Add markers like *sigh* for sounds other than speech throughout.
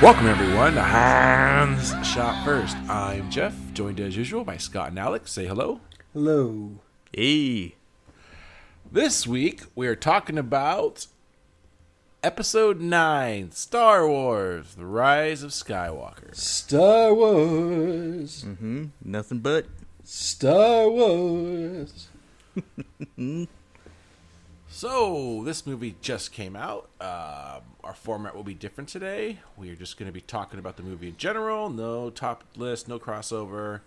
Welcome everyone to Han Shot First. I'm Jeff, joined as usual by Scott and Alex. Say hello. Hello. Hey. This week we are talking about Episode 9, Star Wars: The Rise of Skywalker. Star Wars. Mm-hmm. Nothing but. Star Wars. *laughs* So, this movie just came out. Um, our format will be different today. We are just going to be talking about the movie in general. No top list, no crossover,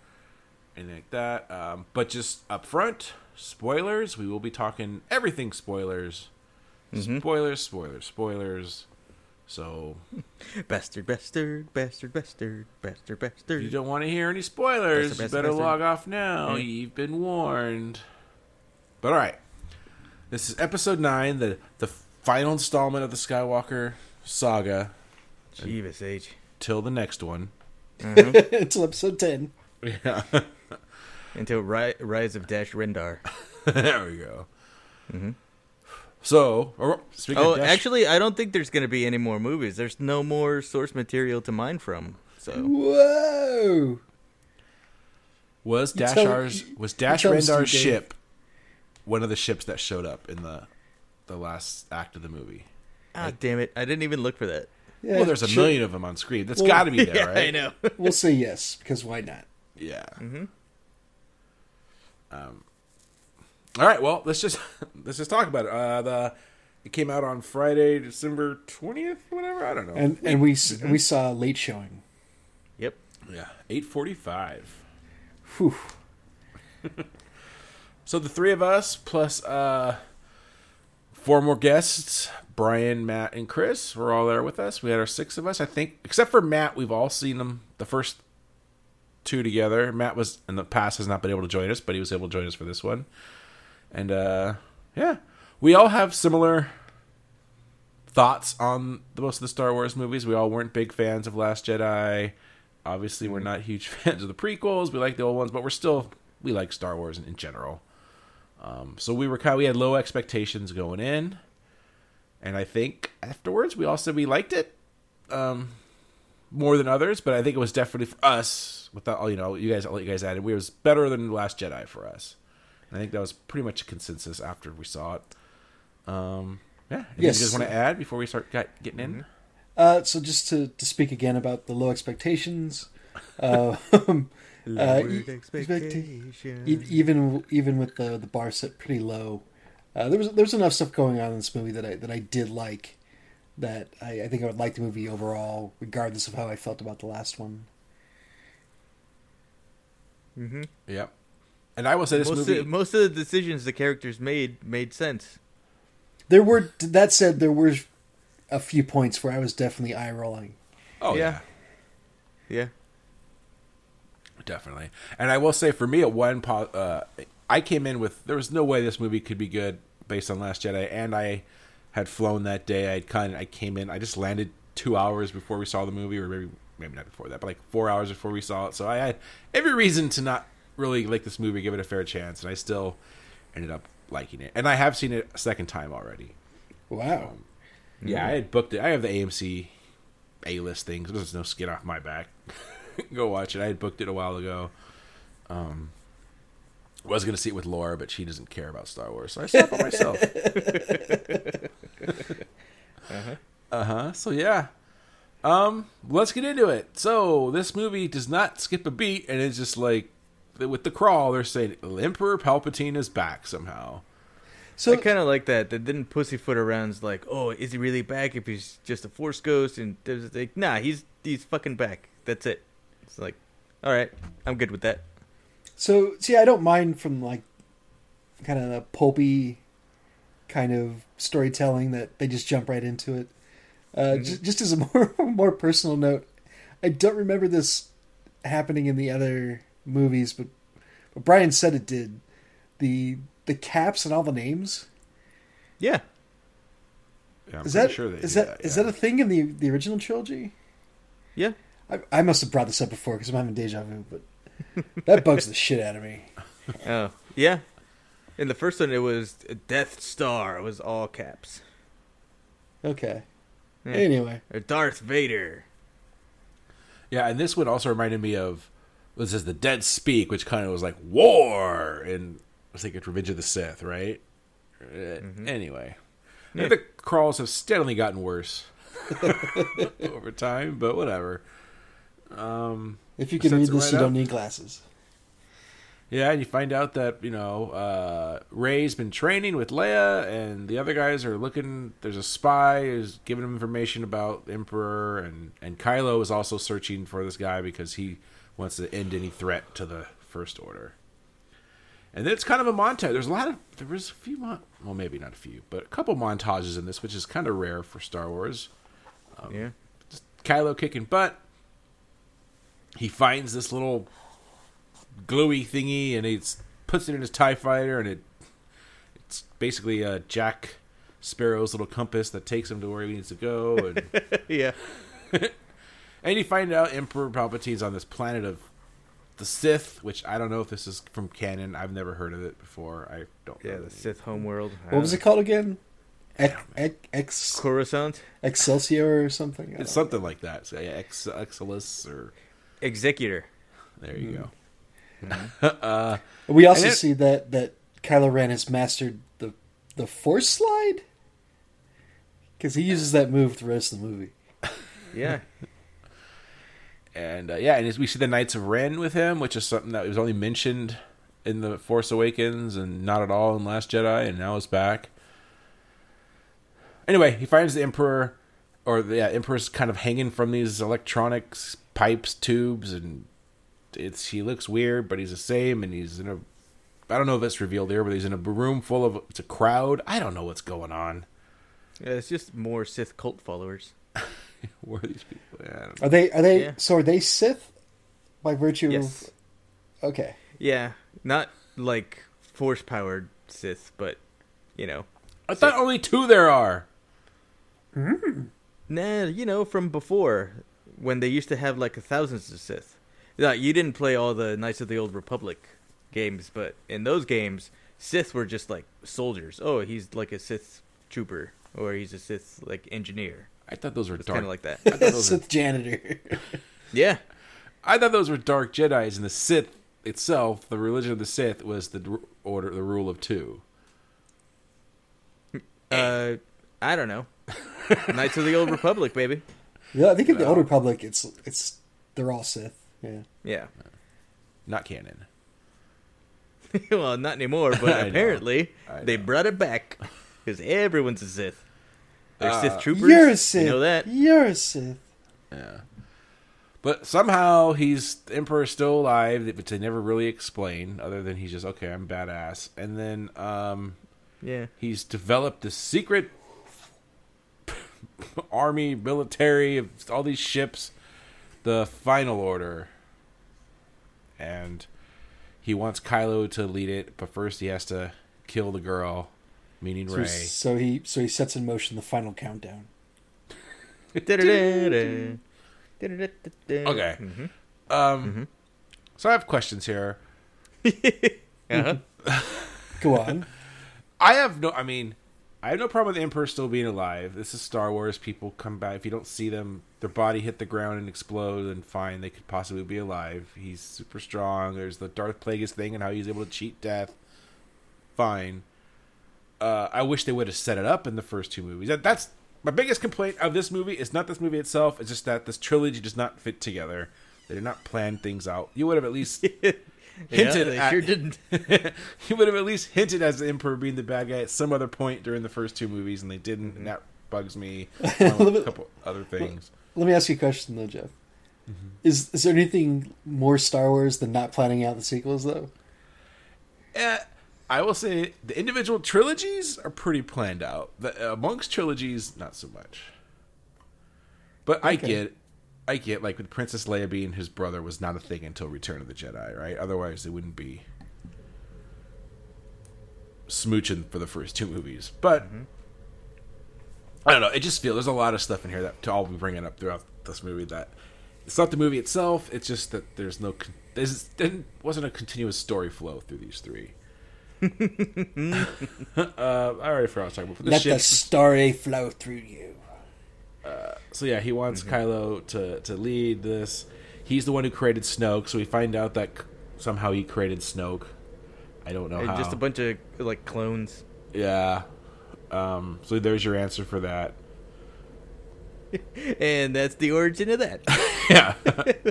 anything like that. Um, but just up front, spoilers. We will be talking everything spoilers. Spoilers, spoilers, spoilers. So, *laughs* Bastard, bastard, bastard, bastard, bastard, if you don't want to hear any spoilers, Bastard, you better bastard. log off now. Yeah. You've been warned. But all right, this is episode nine, the the final installment of the Skywalker saga. Jeebus H. Till the next one. Mm-hmm. *laughs* Until episode 10. Yeah, *laughs* Until ri- Rise of Dash Rendar. there we go. Mm-hmm. So, or, speaking Oh, of Dash, actually, I don't think there's going to be any more movies. There's no more source material to mine from. So, Whoa. was You Dash tell- was Dash Rendar's ship one of the ships that showed up in the the last act of the movie? ah, damn it. I didn't even look for that. Yeah, well, there's a sure. million of them on screen. That's Well, got to be *laughs* there, yeah, right? I know. We'll say yes, because why not? Yeah. Mhm. Um. All right. Well, let's just *laughs* let's just talk about it. Uh, the it came out on Friday, December twentieth, whatever. I don't know. And and we s we saw a late showing. yep. yeah, eight forty-five. Whew. *laughs* So the three of us plus uh four more guests, Brian, Matt, and Chris, were all there with us. We had our six of us, I think, except for Matt. We've all seen them the first two together. Matt was in the past has not been able to join us, but he was able to join us for this one. And uh yeah, we all have similar thoughts on the most of the Star Wars movies. We all weren't big fans of Last Jedi. Obviously, we're not huge *laughs* fans of the prequels. We like the old ones, but we're still we like Star Wars in, in general. Um, so we were kind of, we had low expectations going in, and I think afterwards we all said we liked it um, more than others. But I think it was definitely for us. Without all you know, you guys, all you guys added, we was better than the Last Jedi for us. And I think that was pretty much a consensus after we saw it. Um, yeah. Anything Yes. You guys want to add before we start got, getting in? Uh, so just to, to speak again about the low expectations, uh, *laughs* Lowered e- expectations. e- even even with the the bar set pretty low, uh, there was there was enough stuff going on in this movie that I that I did like. That I, I think I would like the movie overall, regardless of how I felt about the last one. Mhm. Yep. And I will say this most, movie. of, most of the decisions the characters made made sense. There were that said, there were a few points where I was definitely eye rolling. oh yeah. yeah. Yeah. Definitely. And I will say for me at one uh I came in with there was no way this movie could be good based on Last Jedi and I had flown that day. I'd kind of I came in I just landed 2 hours before we saw the movie or maybe maybe not before that, but like 4 hours before we saw it. So I had every reason to not really like this movie, give it a fair chance, and I still ended up liking it. And I have seen it a second time already. Wow. Yeah, I had booked it. I have the AMC A list thing, so there's no skin off my back. *laughs* Go watch it. I had booked it a while ago. Um, was gonna see it with Laura, but she doesn't care about Star Wars, so I saw it by myself. *laughs* uh huh. So yeah. Um, let's get into it. So this movie does not skip a beat, and it's just like with the crawl, they're saying Emperor Palpatine is back somehow. So I kind of like that. They didn't pussyfoot around like, oh, is he really back if he's just a force ghost? And there's like, nah, he's he's fucking back. That's it. It's like, all right, I'm good with that. So see, I don't mind from like kind of the pulpy kind of storytelling that they just jump right into it. Uh, ju- just, as a *laughs* more more personal note, I don't remember this happening in the other movies, but but Brian said it did. The the caps and all the names Yeah. Yeah, I'm is pretty that sure they is do that is yeah. that a thing in the the original trilogy? Yeah. I, I must have brought this up before because I'm having deja vu, but that *laughs* bugs the shit out of me. Oh, yeah. In the first one, it was Death Star. It was all caps. Okay. Yeah. Anyway, Or Darth Vader. Yeah, and this one also reminded me of this is the Dead Speak, which kind of was like war, and I was thinking Revenge of the Sith, right? Uh, Anyway, Yeah. the crawls have steadily gotten worse *laughs* *laughs* over time, but whatever. Um, if you can read this, right you up. don't need glasses. yeah, and you find out that you know uh, Rey's been training with Leia, and the other guys are looking. There's a spy who's giving him information about Emperor, and and Kylo is also searching for this guy because he wants to end any threat to the First Order. And then it's kind of a montage. There's a lot of there was a few mon- well maybe not a few, but a couple montages in this, which is kind of rare for Star Wars. yeah. Just Kylo kicking butt. He finds this little gluey thingy and he puts it in his Tie Fighter, and it it's basically uh, Jack Sparrow's little compass that takes him to where he needs to go. And, *laughs* yeah. *laughs* and you find out Emperor Palpatine's on this planet of the Sith, which I don't know if this is from canon. I've never heard of it before. I don't. Yeah, know the name. Sith homeworld. What was it called again? Ex, ex, ex, Coruscant? Excelsior or something? It's don't something like that. So, yeah, Ex- Exilus or Executor. there you go. know. *laughs* We also it- see that that Kylo Ren has mastered the the Force slide because he uses that move the rest of the movie. *laughs* Yeah. And uh, yeah, and as we see the Knights of Ren with him, which is something that was only mentioned in the Force Awakens and not at all in Last Jedi, and now it's back. Anyway, he finds the Emperor, or the yeah, Emperor's kind of hanging from these electronics pipes, tubes, and it's he looks weird, but he's the same, and he's in a. I don't know if it's revealed here, but he's in a room full of it's a crowd. I don't know what's going on. yeah. It's just more Sith cult followers. *laughs* Where are these people? Yeah, I don't know. Are they? Are they? Yeah. So are they Sith by virtue Yes. of? Okay. Yeah. Not like force powered Sith, but, you know. I thought only two there are. Hmm. Nah, you know, from before, when they used to have like thousands of Sith. Yeah, you didn't play all the Knights of the Old Republic games, but in those games, Sith were just like soldiers. Oh, he's like a Sith trooper, or he's a Sith like engineer. I thought those were It's dark. kind of like that. I thought those were Sith janitor. *laughs* yeah, I thought those were dark Jedi's, and the Sith itself, the religion of the Sith, was the order, the rule of two. uh, I don't know. *laughs* Knights of the Old Republic, baby. Yeah, I think in the No. Old Republic, it's it's they're all Sith. Yeah. Yeah. Not canon. *laughs* well, not anymore, *laughs* I but know. apparently I they know. brought it back because everyone's a Sith. They're Uh, Sith troopers. You're a Sith. You know that? You're a Sith. Yeah. But somehow he's the Emperor's still alive, which they never really explain, other than he's just okay. I'm badass, and then um, Yeah. he's developed this secret *laughs* army, military all these ships, the Final Order, and he wants Kylo to lead it, but first he has to kill the girl, meaning So, Rey. he- so he so he sets in motion the final countdown. *laughs* okay. Okay. hmm Um, so I have questions here. *laughs* Uh-huh. Go on. I have no. I mean, I have no problem with the Emperor still being alive. This is Star Wars. People come back. If you don't see them, their body hit the ground and explode, then fine, they could possibly be alive. He's super strong. There's the Darth Plagueis thing and how he's able to cheat death. Fine. Uh, I wish they would have set it up in the first two movies. That, that's my biggest complaint of this movie. Is not this movie itself. It's just that this trilogy does not fit together. They did not plan things out. You would have at least *laughs* hinted yeah, they at sure didn't. *laughs* he would have at least hinted as the Emperor being the bad guy at some other point during the first two movies, and they didn't, and that bugs me. *laughs* along with a couple other things. Let me ask you a question though, Jeff. Mm-hmm. Is is there anything more Star Wars than not planning out the sequels though? Eh, I will say the individual trilogies are pretty planned out. The, amongst trilogies, not so much. But I get, I get like with Princess Leia being his brother was not a thing until Return of the Jedi, right? Otherwise, it wouldn't be smooching for the first two movies. But I don't know. It just feels there's a lot of stuff in here that to all be bringing up throughout this movie that it's not the movie itself. It's just that there's no there's there wasn't a continuous story flow through these three. *laughs* *laughs* uh, I already forgot what I was talking about. But the Let the story flow through you. So yeah, he wants Kylo to to lead this. He's the one who created Snoke, so we find out that somehow he created Snoke. I don't know just a bunch of like clones. yeah. Um, so there's your answer for that. *laughs* And that's the origin of that. *laughs* Yeah. *laughs*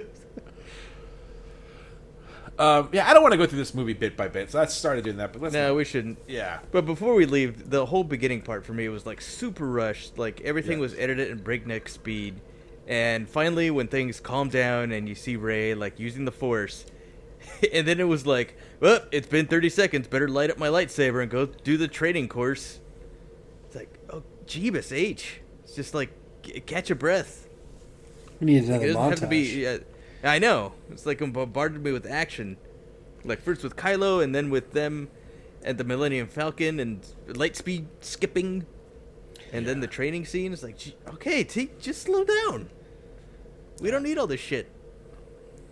um, yeah, I don't want to go through this movie bit by bit, so I started doing that. But let's. no, we shouldn't. yeah. But before we leave, the whole beginning part for me was like super rushed. Like everything Yeah. was edited in breakneck speed. And finally, when things calm down and you see Rey like using the Force, *laughs* and then it was like, well, it's been 30 seconds. Better light up my lightsaber and go do the training course. It's like, oh, Jeebus H. It's just like, g- catch a breath. We need It another doesn't montage. have to be. Yeah, I know. It's like it bombarded me with action. Like first with Kylo, and then with them, and the Millennium Falcon, and lightspeed skipping, and then the training scene. It's like, okay, take just slow down. We don't need all this shit.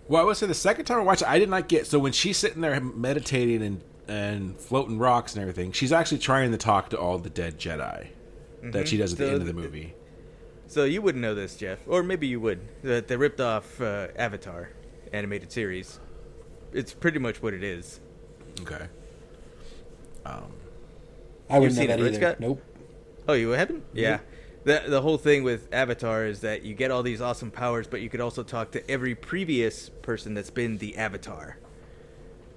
Well, I would say the second time I watched it, I did not get. So when she's sitting there meditating and and floating rocks and everything, she's actually trying to talk to all the dead Jedi that she mm-hmm. does at the So end of the movie. So you wouldn't know this, Jeff, or maybe you would. That they ripped off uh, Avatar animated series. It's pretty much what it is. Okay. I wouldn't know that it, right, either. Scott? Nope. Oh, you haven't? Yeah. The the whole thing with Avatar is that you get all these awesome powers, but you could also talk to every previous person that's been the Avatar.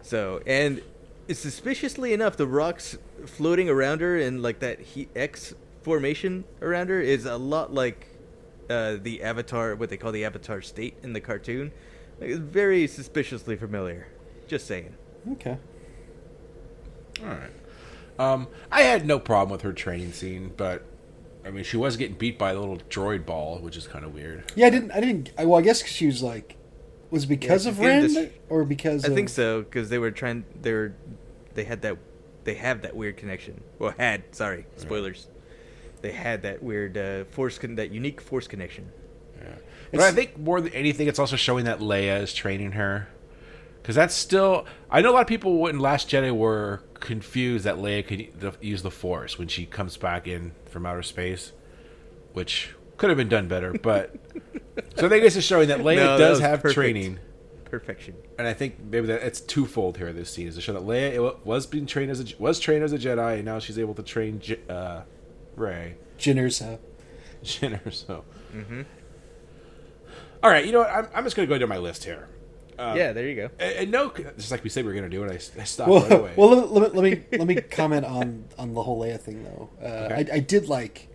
So, and suspiciously enough, the rocks floating around her in like that heat X formation around her is a lot like uh, the Avatar, what they call the Avatar state in the cartoon. Like, it's very suspiciously familiar. Just saying. Okay. All right. Um, I had no problem with her training scene, but I mean, she was getting beat by a little droid ball, which is kind of weird. Yeah, I didn't. I didn't. I, well, I guess she was like, was it because Yeah, of she's getting Ren or because I of, think so because they were trying. They were. They had that. They have that weird connection. Well, had sorry, spoilers. They had that weird uh, force, con- that unique force connection. But I think more than anything, it's also showing that Leia is training her. Because that's still. I know a lot of people in Last Jedi were confused that Leia could use the Force when she comes back in from outer space, which could have been done better. But. *laughs* so I think this is showing that Leia No, does was have perfect. training. Perfection. And I think maybe that it's twofold here. This scene is to show that Leia was being trained as a was trained as a Jedi, and now she's able to train uh, Rey. Jinner's uh, Jenner. So, all right, you know what? I'm, I'm just going to go down my list here. Um, yeah, there you go. And, and no, just like we said we are going to do, it. I, I stopped right well, away. *laughs* well let, me- let me let me let me *laughs* comment on on the whole Leia thing though. Uh, Okay. I, I did like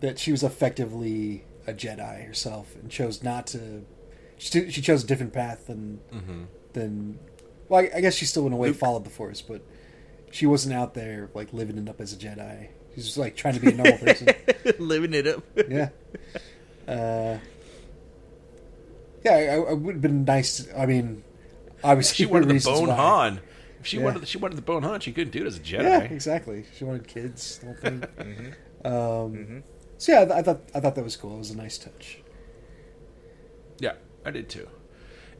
that she was effectively a Jedi herself and chose not to. She, she chose a different path than Mm-hmm. than. Well, I, I guess she still in a way Luke. followed the Force, but she wasn't out there like living it up as a Jedi. She's just like trying to be a normal person. *laughs* Living it up. yeah. Uh, yeah, I, I would have been nice. To, I mean, obviously, she wanted the bone why. Han. If she Yeah. wanted, she wanted the bone Han. She couldn't do it as a Jedi. Yeah, exactly. She wanted kids. The whole thing. *laughs* Mm-hmm. um, So yeah, I, th- I thought I thought that was cool. It was a nice touch. Yeah, I did too.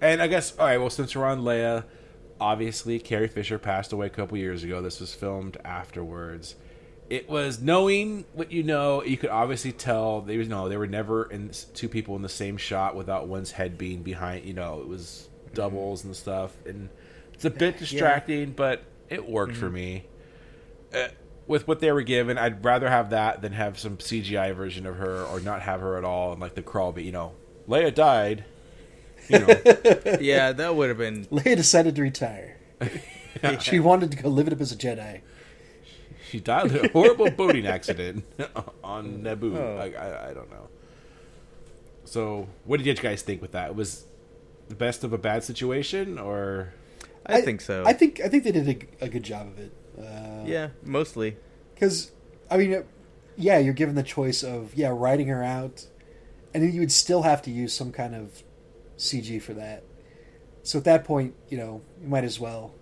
And I guess all right. Well, since we're on Leia, obviously Carrie Fisher passed away a couple years ago. This was filmed afterwards. It was knowing what you know. You could obviously tell they was no. They were never in two people in the same shot without one's head being behind. You know, it was doubles and stuff, and it's a bit distracting, but it worked for me. Uh, with what they were given, I'd rather have that than have some CGI version of her, or not have her at all, and like the crawl. But you know, Leia died. You know, *laughs* yeah, that would have been. Leia decided to retire. *laughs* She wanted to go live it up as a Jedi. *laughs* she died in a horrible boating accident *laughs* on Naboo. Oh. I, I, I don't know. So, what did you guys think with that? Was the best of a bad situation, or I, think so. I think I think they did a, a good job of it. Uh, yeah, mostly. Because, I mean, uh, yeah, you're given the choice of, yeah, writing her out, and then you would still have to use some kind of CG for that. So at that point, you know, you might as well.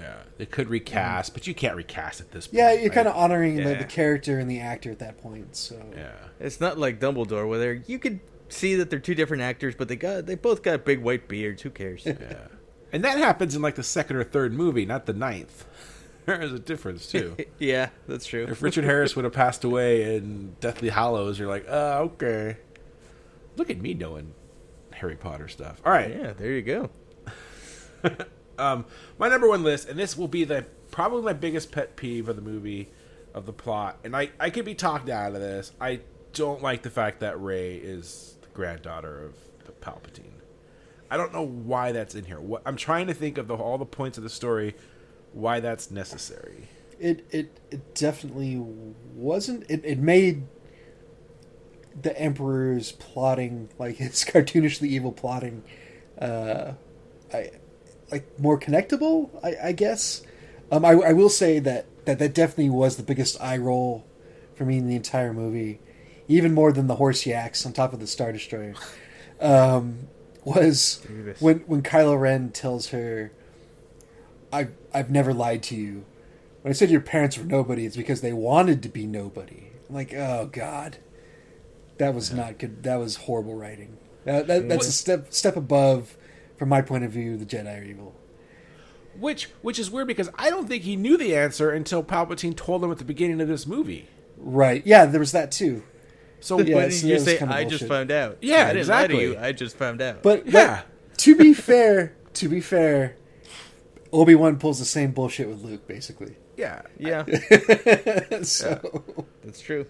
Yeah, they could recast, but you can't recast at this point. Yeah, you're right? kind of honoring the, Yeah. the character and the actor at that point. So Yeah. It's not like Dumbledore where they're, you could see that they're two different actors, but they got they both got big white beards. Who cares? Yeah. *laughs* And that happens in like the second or third movie, not the ninth. *laughs* There's a difference too. *laughs* yeah, that's true. if Richard Harris would have passed away in Deathly Hallows, you're like, oh, okay. Look at me knowing Harry Potter stuff. All right. Yeah, there you go. Um, my number one list, and this will be the probably my biggest pet peeve of the movie, of the plot, and I I could be talked out of this. I don't like the fact that Rey is the granddaughter of Palpatine. I don't know why that's in here. What I'm trying to think of the, all the points of the story, why that's necessary. it it it definitely wasn't. It it made the Emperor's plotting, like *laughs* his cartoonishly evil plotting, uh, I like more connectable. I, I guess. Um, I, I will say that, that that definitely was the biggest eye roll for me in the entire movie, even more than the horse yaks on top of the Star Destroyer. Um, was when when Kylo Ren tells her, "I've I've never lied to you." When I said your parents were nobody, it's because they wanted to be nobody. I'm like, oh god, that was not good. That was horrible writing. That, that, that's a step step above, from my point of view, the Jedi are evil. Which which is weird because I don't think he knew the answer until Palpatine told him at the beginning of this movie. Right? Yeah, there was that too. So, Yeah, Why so you say kinda I just found out? Yeah, I didn't lie exactly. to you. I just found out. But Yeah. that- to be fair, to be fair, Obi Wan pulls the same bullshit with Luke, basically. yeah, yeah, *laughs* so that's true.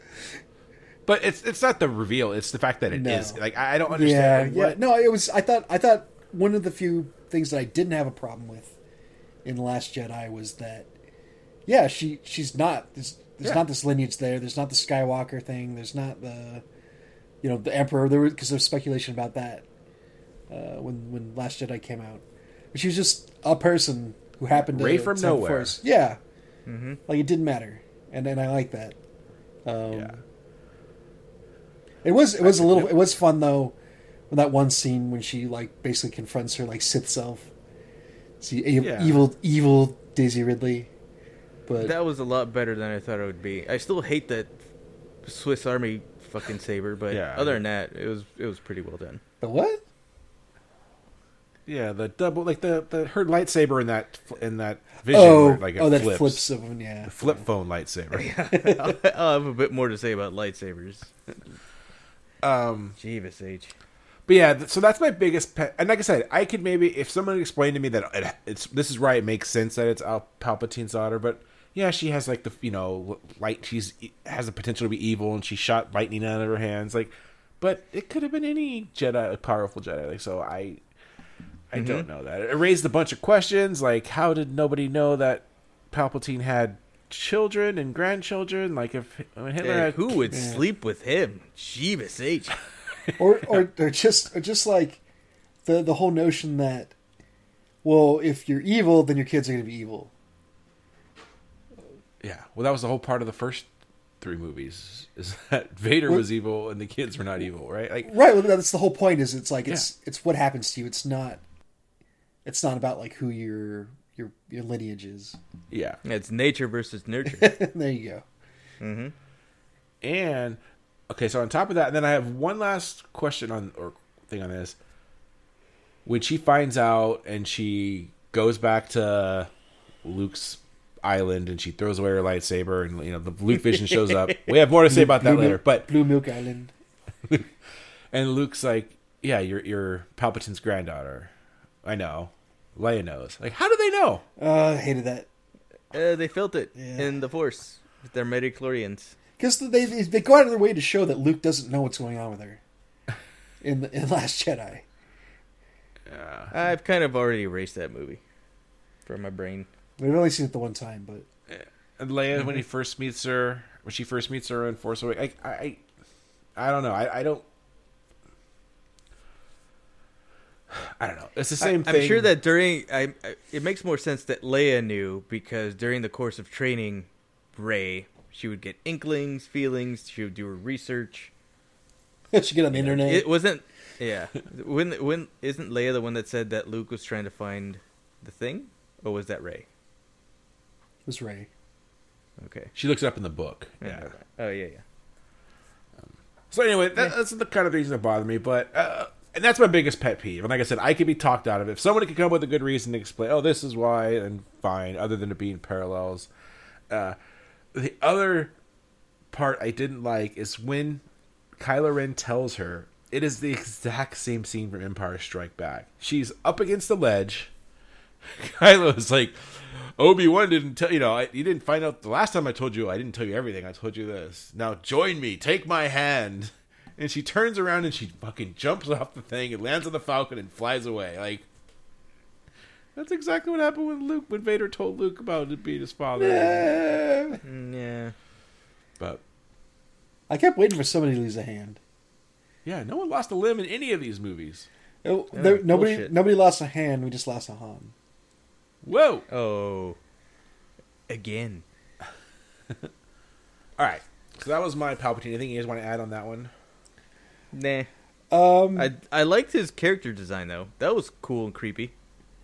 but it's it's not the reveal; it's the fact that it is. No. Like I I don't understand. yeah. what- No, it was. I thought. I thought one of the few things that I didn't have a problem with in the Last Jedi was that, yeah, she she's not. There's, there's Yeah. not this lineage there. There's not the Skywalker thing. There's not the, you know, the Emperor. There was because there's speculation about that uh, when when Last Jedi came out. But she was just a person who happened to Ray from nowhere. Force. Yeah, hmm like it didn't matter, and and I like that. Um, Yeah. It was it was a little it was fun though, that one scene when she like basically confronts her like Sith self. See e- Yeah. evil evil Daisy Ridley, but That was a lot better than I thought it would be. I still hate that Swiss Army fucking saber, but Yeah. other than that, it was it was pretty well done. the what? Yeah, the double like the the her lightsaber in that in that vision, Oh, where, like it oh, that flips, flips of him, yeah. the flip phone lightsaber. *laughs* I'll, *laughs* I'll have a bit more to say about lightsabers. Um, Jeeves H. but yeah, so that's my biggest pet. And like I said, I could maybe if someone explained to me that it, it's this is why it makes sense that it's Al Palpatine's daughter. But yeah, she has like the you know light. She's has the potential to be evil, and she shot lightning out of her hands. Like, but it could have been any Jedi, a powerful Jedi. Like, so I, I mm-hmm. don't know that. It raised a bunch of questions. Like, how did nobody know that Palpatine had children and grandchildren? Like, if Hitler Hey, had who would sleep with him? Jeebus H. or *laughs* or or just or just like the the whole notion that well, if you're evil, then your kids are going to be evil. Yeah, well, that was the whole part of the first three movies is that Vader Well- was evil and the kids were not evil, right? Like, Right, well, that's the whole point. Is it's like it's it's what happens to you. It's not it's not about like who your your your lineage is. yeah, It's nature versus nurture. *laughs* there you go. hmm and okay, so on top of that, and then I have one last question on or thing on this. When she finds out and she goes back to Luke's island and she throws away her lightsaber and you know the Luke vision shows up. We have more to say about that Blue later, Milk- but Blue Milk Island. *laughs* and Luke's like, "Yeah, you're you're Palpatine's granddaughter." I know. Leia knows. Like, how do they know? Uh, I hated that Uh, they felt it Yeah. in the Force with their midichlorians. Because they they they go out of their way to show that Luke doesn't know what's going on with her in the, in Last Jedi. I've kind of already erased that movie from my brain. We've only seen it the one time, but And Leia, when he first meets her, when she first meets her in Force Awakens, I, I, I don't know. I, I don't. I don't know. It's the same I, thing. I'm sure that during I, I, it makes more sense that Leia knew because during the course of training Rey, she would get inklings, feelings. She would do her research. *laughs* she get on the internet. It wasn't. Yeah. when when isn't Leia the one that said that Luke was trying to find the thing, or was that Rey? It was Rey. Okay. She looks it up in the book. Yeah. Oh yeah, yeah. So anyway, that, that's the kind of reason that bother me. But uh, and that's my biggest pet peeve. And like I said, I could be talked out of it. If somebody could come up with a good reason to explain, oh, this is why, and fine. Other than it being parallels. Uh, the other part I didn't like is when Kylo Ren tells her it is the exact same scene from Empire Strike Back. She's up against the ledge. *laughs* Kylo is like, Obi Wan didn't tell you know I, you didn't find out the last time I told you I didn't tell you everything. I told you this. Now join me. Take my hand. And she turns around and she fucking jumps off the thing and lands on the Falcon and flies away. Like that's exactly what happened when Luke when Vader told Luke about it being his father. Mm, yeah. But I kept waiting for somebody to lose a hand. yeah, no one lost a limb in any of these movies. Oh, Yeah, there, nobody, bullshit. nobody lost a hand. We just lost a Han. Whoa! Oh. Again. *laughs* All right, so that was my Palpatine. Anything you guys want to add on that one? Nah. Um, I I liked his character design though. That was cool and creepy.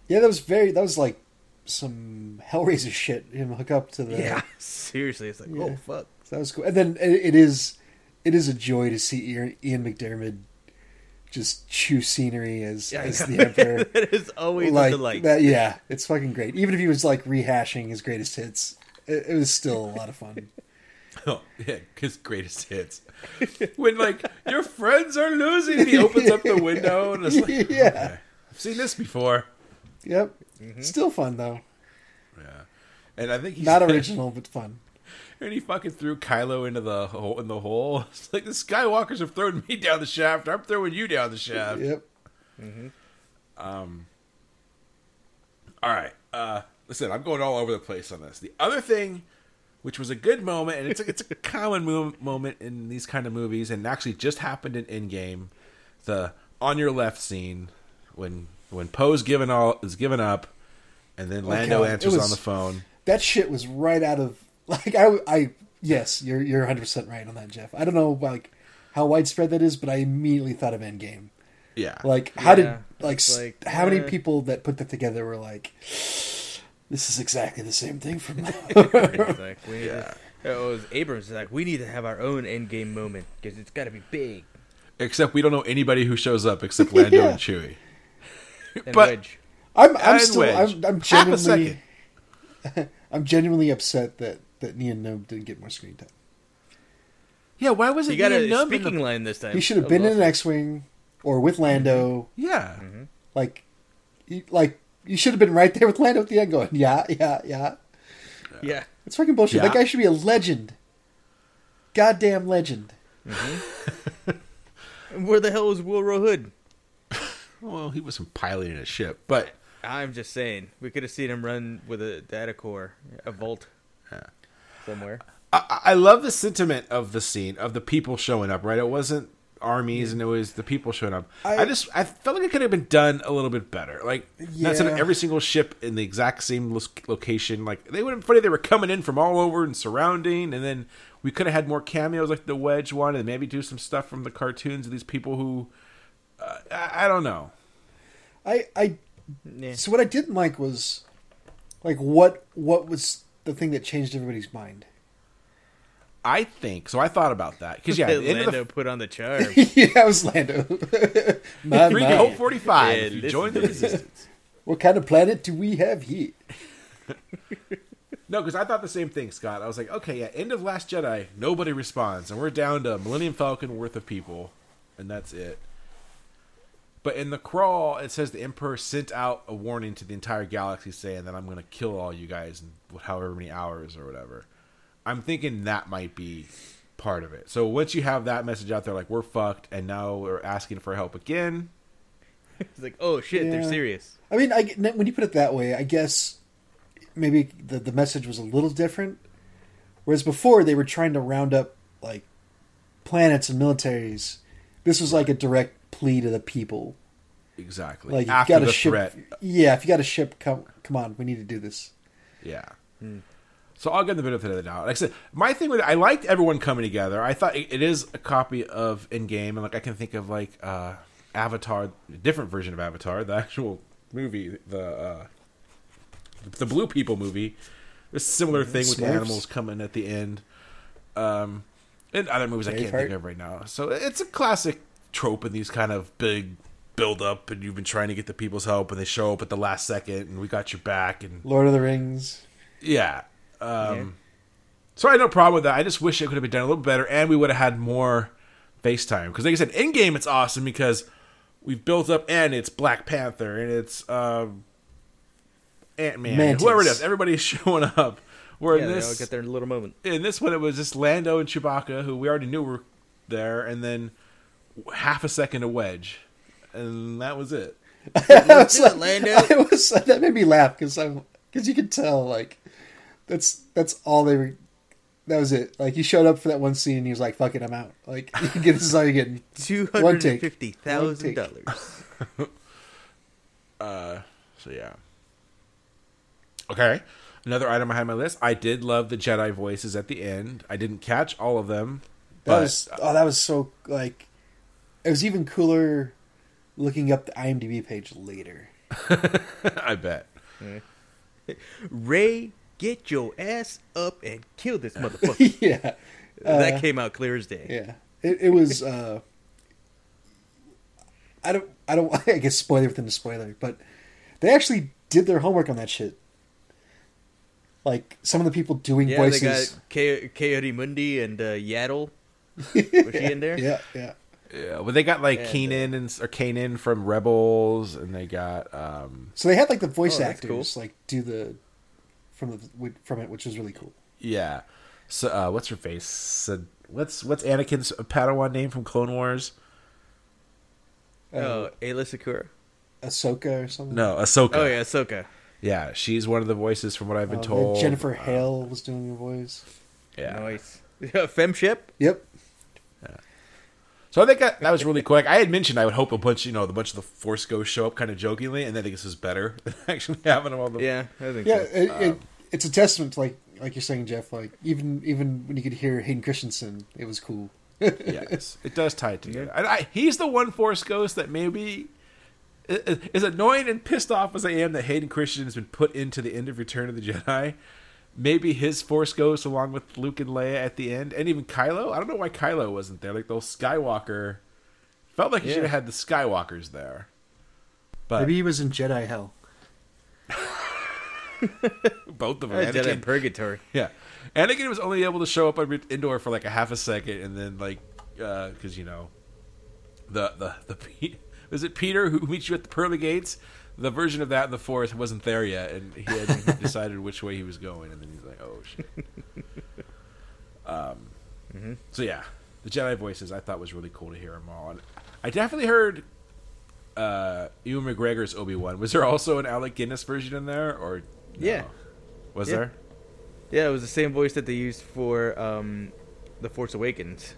Yeah, that was very. That was like some Hellraiser shit. Him hook up to the. Yeah. *laughs* Seriously, it's like oh, Yeah. oh fuck. that was cool. And then it, it is, it is a joy to see Ian, Ian McDermott just chew scenery as Yeah, as the Emperor. *laughs* it is always like a delight. that. Yeah, it's fucking great. Even if he was like rehashing his greatest hits, it, it was still a lot of fun. *laughs* Oh yeah, his greatest hits. when like your friends are losing, he opens up the window and it's like, Yeah. okay, I've seen this before. Yep, Mm-hmm. still fun though. Yeah, and I think he's Not original, but fun. *laughs* And he fucking threw Kylo into the hole in the hole. *laughs* It's like the Skywalkers have thrown me down the shaft. I'm throwing you down the shaft. Yep. Um. All right. Uh, listen, I'm going all over the place on this. The other thing, which was a good moment, and it's a, it's a *laughs* common mo- moment in these kind of movies, and actually just happened in Endgame, the on your left scene when when Poe's given all is given up, and then Lando God, it answers was- on the phone. That shit was right out of *laughs* like I I yes, you're you're 100 percent right on that, Jeff. I don't know like how widespread that is, but I immediately thought of Endgame. Yeah. Like how Yeah, did like, like, how many uh, people that put that together were like, this is exactly the same thing from. *laughs* It's like we *laughs* need to, it was Abrams like we need to have our own Endgame moment because it's got to be big Except we don't know anybody who shows up except Lando Yeah. and Chewie. And But- Wedge. I'm I'm And still Wedge. I'm, I'm genuinely. *laughs* I'm genuinely upset that that Nien Nunb didn't get more screen time. Yeah, why was it You got Ian a Numb in speaking the- line this time. He should have That been was in an. X-wing or with Lando. Mm-hmm. Yeah. Mm-hmm. Like, you, like you should have been right there with Lando at the end, going, yeah, yeah, yeah. Yeah. It's fucking bullshit. Yeah. That guy should be a legend. Goddamn legend. Mm-hmm. And *laughs* where the hell was Wilrow Hood? Well, he wasn't piloting a ship, but I'm just saying we could have seen him run with a data core, a vault, somewhere. I, I love the sentiment of the scene of the people showing up. Right, it wasn't armies, and it was the people showing up. I, I- just I felt like it could have been done a little bit better. Like not sending every single ship in the exact same lo- location. Like they would have been funny. They were coming in from all over and surrounding, and then we could have had more cameos like the Wedge one, and maybe do some stuff from the cartoons of these people who. Uh, I, I don't know. I, I Yeah. so what I didn't like was like what what was the thing that changed everybody's mind. I think so. I thought about that because yeah, *laughs* at the end Lando the put on the *laughs* charm. yeah, it was Lando. *laughs* my, three my. Colt forty five. Yeah, if you listen join the resistance. What kind of planet do we have here? No, because I thought the same thing, Scott. I was like, okay, yeah, end of Last Jedi, nobody responds, and we're down to Millennium Falcon worth of people, and that's it. But in the crawl, it says the Emperor sent out a warning to the entire galaxy saying that I'm going to kill all you guys in however many hours or whatever. I'm thinking that might be part of it. So once you have that message out there, like we're fucked, and now we're asking for help again. *laughs* It's like, oh shit, they're serious. I mean, I, when you put it that way, I guess maybe the the message was a little different. Whereas before they were trying to round up like planets and militaries. This was like a direct plea to the people. Exactly. Like After you got the a ship. threat. Yeah, if you got a ship, come come on, we need to do this. Yeah. So I'll give them the benefit of the doubt. Like I said, my thing with I liked everyone coming together. I thought it, it is a copy of Endgame, and like I can think of like uh, Avatar, a different version of Avatar, the *laughs* actual movie, the uh, the Blue People movie. a similar thing with the animals coming at the end. Um, and other movies I can't Braveheart. think of right now. So it's a classic trope in these kind of big build up, and you've been trying to get the people's help, and they show up at the last second, and we got your back, and Lord of the Rings. yeah. Um, Yeah. So I had no problem with that. I just wish it could have been done a little better, and we would have had more FaceTime. Because, like I said, Endgame it's awesome because we've built up, and it's Black Panther, and it's um, Ant Man, Mantis. whoever it is. Everybody's *laughs* showing up. Where Yeah, in they all this, get their little moment. in this one, it was just Lando and Chewbacca, who we already knew were there, and then half a second of Wedge, and that was it. Let's do Lando. I *laughs* was that made me laugh because I'm because you could tell like that's that's all they were. That was it. Like he showed up for that one scene. and He was like, "Fuck it, I'm out." Like you get this is all you're getting. Two One hundred take. and fifty One thousand dollars. *laughs* Uh, so yeah. Okay. Another item I had on my list. I did love the Jedi voices at the end. I didn't catch all of them, That but was oh, that was so like. It was even cooler looking up the IMDb page later. *laughs* I bet. Rey, get your ass up and kill this motherfucker. *laughs* yeah, that came out clear as day. yeah. It, it was. uh I don't. I don't. *laughs* I guess spoiler within the spoiler, but they actually did their homework on that shit. Like some of the people doing Yeah, voices. they got Coy- Ki-Adi-Mundi and uh, Yaddle. Was she in there? Yeah, yeah. Yeah, well, they got like And, uh, and or Kanan from Rebels, and they got um, So they had like the voice Oh, actors cool. like do the from the from it, which was really cool. yeah. So uh, what's her face? Said what's what's Anakin's Padawan name from Clone Wars? Uh, Oh, Aayla Secura. Ahsoka or something. No, Ahsoka. Oh yeah, Ahsoka. yeah. She's one of the voices from what I've been Uh, told. Jennifer Hale was doing the voice. Yeah. Nice. *laughs* Femshep. Yep. So I think that, that was really quick. I had mentioned I would hope a bunch, you know, the bunch of the Force Ghosts show up kind of jokingly, and I think this is better *laughs* than actually having them all. The Yeah, I think Yeah, so. it, Um, it, it's a testament to like like you're saying, Jeff. Like even even when you could hear Hayden Christensen, it was cool. *laughs* yes, it does tie it together. And I, he's the one Force Ghost that maybe i- i- as annoying and pissed off as I am that Hayden Christensen has been put into the end of Return of the Jedi. Maybe his Force Ghost, along with Luke and Leia at the end, and even Kylo. I don't know why Kylo wasn't there. Like those Skywalker, felt like he Yeah. should have had the Skywalkers there. But Maybe he was in Jedi Hell. *laughs* both of *laughs* them. Uh, Jedi Anakin- Purgatory. Yeah, Anakin was only able to show up on Endor for like a half a second, and then like because you know the the the was *laughs* it Peter who meets you at the pearly gates? The version of that in the forest wasn't there yet, and he hadn't *laughs* decided which way he was going, and then he's like, "Oh shit." *laughs* Um. So yeah, the Jedi voices I thought was really cool to hear them all, and I definitely heard uh Ewan McGregor's Obi Wan. Was there also an Alec Guinness version in there, or no? Yeah. Was Yeah. there? Yeah, it was the same voice that they used for um, the Force Awakens.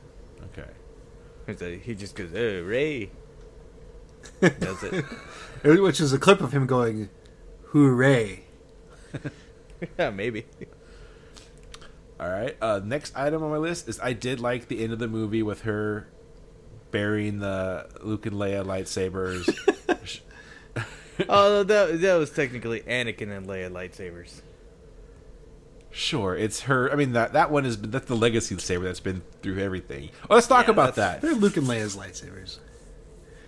Okay. He just goes, "Oh, Rey." That's it. *laughs* Which is a clip of him going, "Hooray!" *laughs* yeah, maybe. All right. Uh, next item on my list is I did like the end of the movie with her burying the Luke and Leia lightsabers. *laughs* Oh, that that was technically Anakin and Leia lightsabers. sure, it's her. I mean that that one is been that's the legacy saber that's been through everything. Oh, let's talk Yeah, about that. They're Luke and Leia's lightsabers.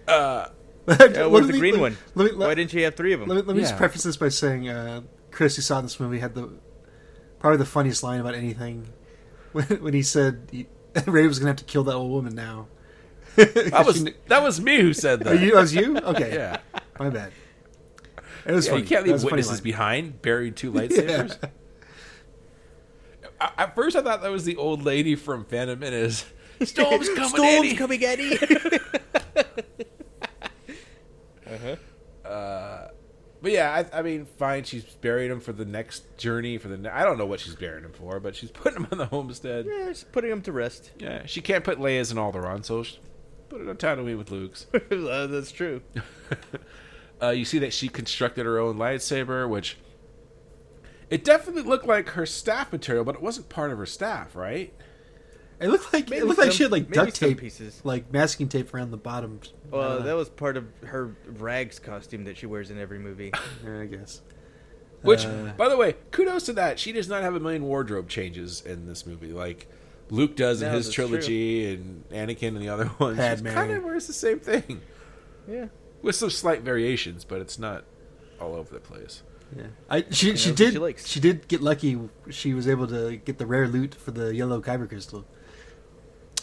Uh, Yeah, where's the me- green let- one? Let me, Why didn't you have three of them? let me, let me just preface this by saying, uh, Chris, who saw this movie, had the probably the funniest line about anything *laughs* when, when he said he, Rey was gonna have to kill that old woman now. *laughs* that was that was me who said that. you, that was you? Okay, *laughs* yeah. my bad. It was Yeah, funny. you can't leave was witnesses behind buried two lightsabers. I- At first, I thought that was the old lady from Phantom Menace. Storm's coming, Storm's Eddie. coming, Eddie. But yeah, I, I mean, fine. She's burying him for the next journey. For the ne- I don't know what she's burying him for, but she's *laughs* putting him on the homestead. yeah, she's putting him to rest. Yeah, she can't put Leia's in Alderaan, so she put it on Tatooine with Luke's. *laughs* Uh, that's true. *laughs* Uh, you see that she constructed her own lightsaber, which it definitely looked like her staff material, but it wasn't part of her staff, right? It looked like Maybe it looked like she had like duct tape, pieces. like masking tape around the bottom. Well, don't that was part of her rags costume that she wears in every movie. *laughs* I guess. Which, Uh, by the way, kudos to that. She does not have a million wardrobe changes in this movie, like Luke does in No, his that's trilogy, and Anakin and the other *laughs* ones. She Padme. kind of wears the same thing Yeah. with some slight variations, but it's not all over the place. Yeah. I she she did she likes. she did get lucky. She was able to get the rare loot for the yellow kyber crystal.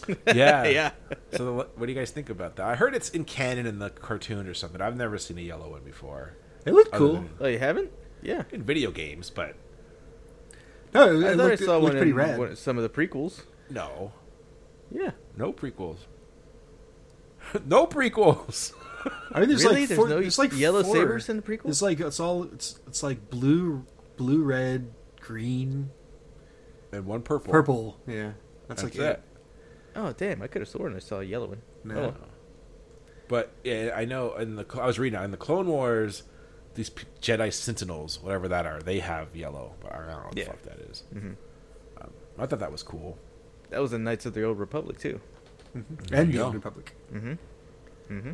*laughs* Yeah, *laughs* yeah. So, the, what do you guys think about that? I heard it's in canon in the cartoon or something. I've never seen a yellow one before It looked cool. than- Oh, you haven't? Yeah. in video games, but No, it, I it thought looked, I saw it one pretty in rad. one- some of the prequels. no, Yeah. no prequels, *laughs* no prequels. I mean, there's really? like There's four, no there's like yellow four. sabers in the prequels? It's like it's all it's it's like blue, blue, red, green, and one purple. purple. Yeah, that's, That's like it. Oh, damn. I could have sworn I saw a yellow one. No. Oh. But yeah, I know in the I was reading in the Clone Wars, these Jedi Sentinels, whatever that are, they have yellow. But I don't know what the Yeah. fuck that is. Mhm. Um, I thought that was cool. That was in Knights of the Old Republic, too. There and you Beyond go. Republic. Mm-hmm. Mm-hmm.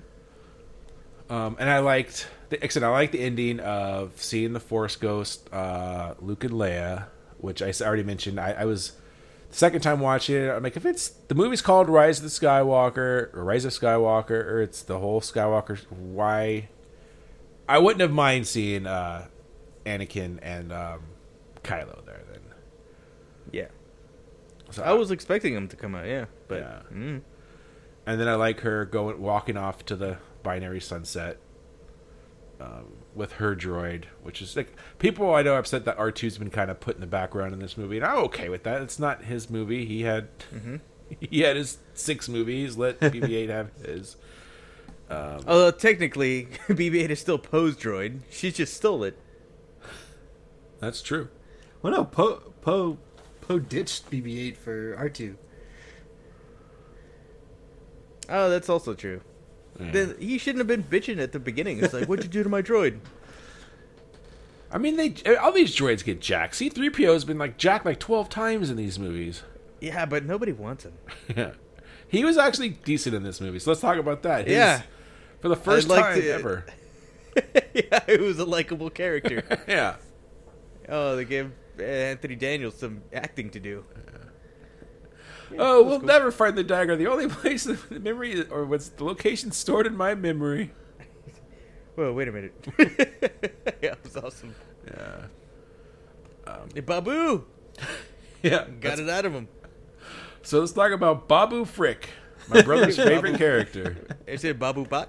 Um, and I liked, the, like I said, liked the ending of seeing the Force Ghost, uh, Luke and Leia, which I already mentioned. I, I was the second time watching it. I'm like, if it's the movie's called Rise of the Skywalker or Rise of Skywalker, or it's the whole Skywalker, why? I wouldn't have mind seeing uh, Anakin and um, Kylo there then. Yeah. So I was expecting him to come out, yeah. But, Yeah. mm, and then I like her going walking off to the binary sunset um, with her droid, which is like people I know are upset that R 2s been kind of put in the background in this movie, and I'm okay with that. It's not his movie. He had mm-hmm. *laughs* he had his six movies. Let *laughs* BB-8 have his. Um, Although, technically, *laughs* BB-8 is still Poe's droid. She just stole it. That's true. Well, no, Poe Poe Poe ditched BB-8 for R two. Oh, that's also true. Then he shouldn't have been bitching at the beginning. It's like, what'd you do to my droid? I mean, they all these droids get jacked. C-3PO has been like jacked like twelve times in these movies. Yeah, but nobody wants him. *laughs* Yeah, he was actually decent in this movie. So let's talk about that. His- Yeah. for the 1st like time to- *laughs* ever. yeah, he was a likable character. *laughs* Yeah. oh, they gave Anthony Daniels some acting to do. Oh, we'll never find the dagger. The only *laughs* place the memory, or what's the location stored in my memory. *laughs* Whoa, wait a minute. *laughs* yeah, it was awesome. Yeah. Um. Hey, Babu! Yeah. Got it out of him. So let's talk about Babu Frick, my brother's favorite character. Is it Babu Bot?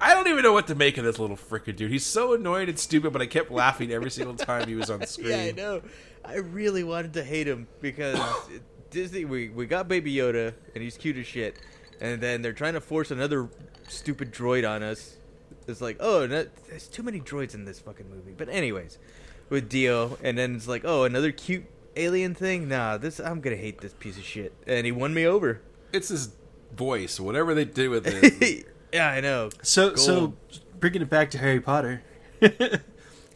I don't even know what to make of this little frickin' dude. He's so annoying and stupid, but I kept laughing every single time he was on screen. Yeah, I know. I really wanted to hate him because *coughs* Disney, we, we got Baby Yoda, and he's cute as shit. And then they're trying to force another stupid droid on us. It's like, oh, no, there's too many droids in this fucking movie. But anyways, with Dio, and then it's like, oh, another cute alien thing. Nah, this I'm gonna hate this piece of shit. And he won me over. It's his voice, whatever they did with *laughs* it. yeah, I know. So so bringing it back to Harry Potter. *laughs*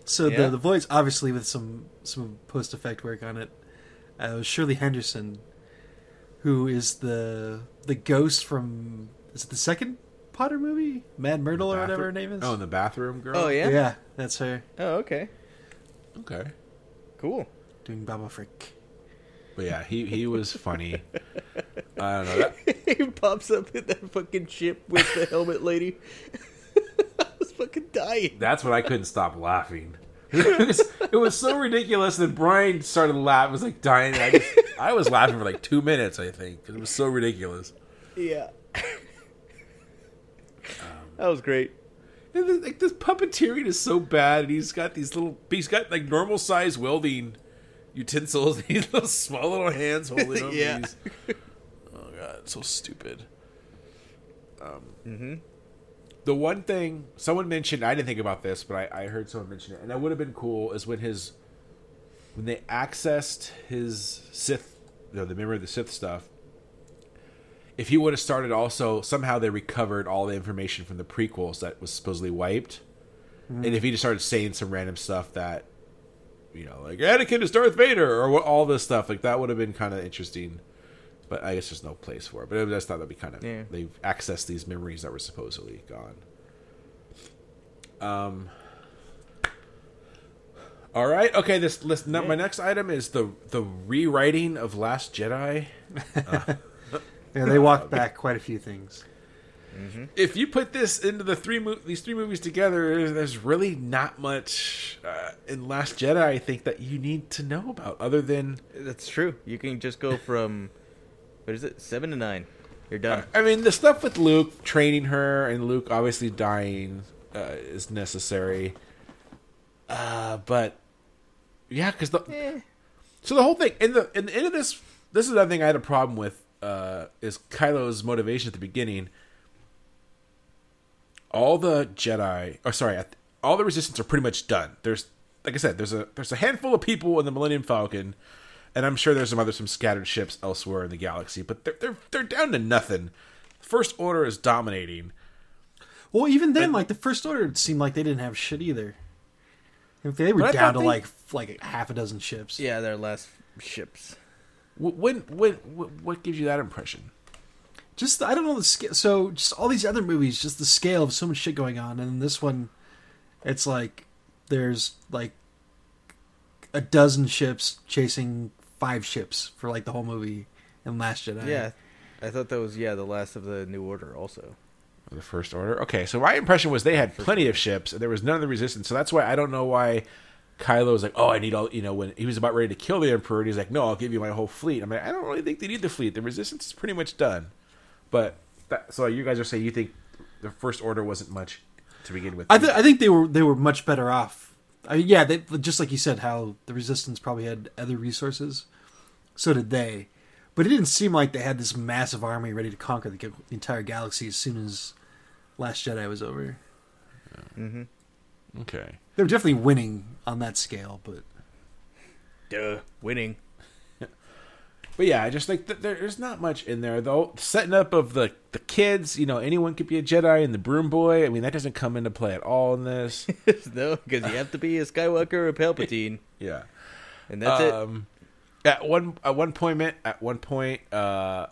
so Yeah. the the voice, obviously, with some some post effect work on it, uh, was Shirley Henderson, who is the the ghost from is it the second Potter movie, Mad Myrtle or whatever her name is. Oh, in the bathroom girl. Oh yeah. yeah, that's her Oh okay. Okay. Cool. doing Babu Frick. But yeah, he he was funny. *laughs* I don't know. That, he pops up in that fucking ship with the helmet lady. Fucking dying. that's when I couldn't stop laughing. *laughs* It was, it was so ridiculous that Brian started laughing. Was like dying. I just I was laughing for like two minutes. I think 'cause it was so ridiculous. Yeah. that was great. And then, like this puppeteering is so bad, and he's got these little. He's got like normal size welding utensils. *laughs* These little small little hands holding *laughs* them. Yeah. These, oh god, so stupid. Um, Mm-hmm. The one thing someone mentioned, I didn't think about this, but I, I heard someone mention it, and that would have been cool. Is when his when they accessed his Sith, you know, the memory of the Sith stuff. If he would have started, also somehow they recovered all the information from the prequels that was supposedly wiped, mm-hmm. and if he just started saying some random stuff that, you know, like Anakin is Darth Vader or all this stuff, like that would have been kind of interesting. But I guess there's no place for it. But I just thought that'd be kind of Yeah. they've accessed these memories that were supposedly gone. Um, All right. Okay. This list. no, My next item is the the rewriting of Last Jedi. *laughs* Yeah, they walked back quite a few things. If you put this into the three mo- these three movies together, there's- there's really not much uh, in Last Jedi. I think that you need to know about, other than That's true. You can just go from what is it, seven to nine. You're done. I mean, the stuff with Luke training her and Luke obviously dying uh, is necessary. Uh, but yeah, because the Eh. so the whole thing in the in the end of this, this is another thing I had a problem with. Uh, is Kylo's motivation at the beginning? All the Jedi, or sorry, all the Resistance are pretty much done. There's, like I said, there's a there's a handful of people in the Millennium Falcon, and I'm sure there's some other some scattered ships elsewhere in the galaxy, but they're they're they're down to nothing. First Order is dominating. Well, even then, like the first order, seemed like they didn't have shit either. If They were down to they- like like half a dozen ships. Yeah, their last ships. Wh- When when what gives you that impression? Just I don't know the scale. So just all these other movies, just the scale of so much shit going on, and this one, it's like there's like a dozen ships chasing five ships for like the whole movie in Last Jedi. Yeah, I thought that was yeah the last of the New Order also. The First Order. Okay, so my impression was they had plenty of ships, and there was none of the Resistance. So that's why I don't know why Kylo was like, "Oh, I need all." You know, when he was about ready to kill the Emperor, and he's like, "No, I'll give you my whole fleet." I'm like, I don't really think they need the fleet. The Resistance is pretty much done. But that, so you guys are saying you think the First Order wasn't much to begin with? I, th- I think they were they were much better off. I mean, yeah, they, just like you said, how the Resistance probably had other resources. So did they, but it didn't seem like they had this massive army ready to conquer the, the entire galaxy as soon as Last Jedi was over. Mm-hmm. okay. They were definitely winning on that scale, but Duh, winning. But yeah, I just like th- there's not much in there though. Setting up of the the kids, you know, anyone could be a Jedi, and the Broom Boy. I mean, that doesn't come into play at all in this. *laughs* no, because you have to be a Skywalker or a Palpatine, *laughs* yeah. and that's it. um, At one at one point, at one point, uh,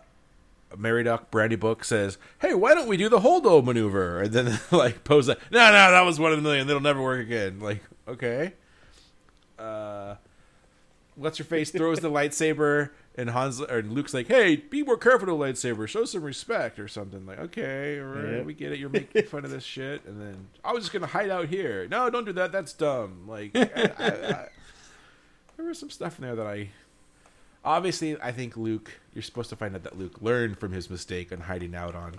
Merry Doc Brandybuck says, "Hey, why don't we do the Holdo maneuver?" And then *laughs* like pose like, "No, no, that was one in a million. That'll never work again." Like, okay. Uh, what's your face throws the lightsaber, and Hans or Luke's like, "Hey, be more careful with the lightsaber. Show some respect or something." Like, okay, right, Yeah. we get it. You're making fun of this shit, and then I was just gonna hide out here. No, don't do that. That's dumb. Like, I, I, I, *laughs* there was some stuff in there that I obviously I think Luke. You're supposed to find out that Luke learned from his mistake on hiding out on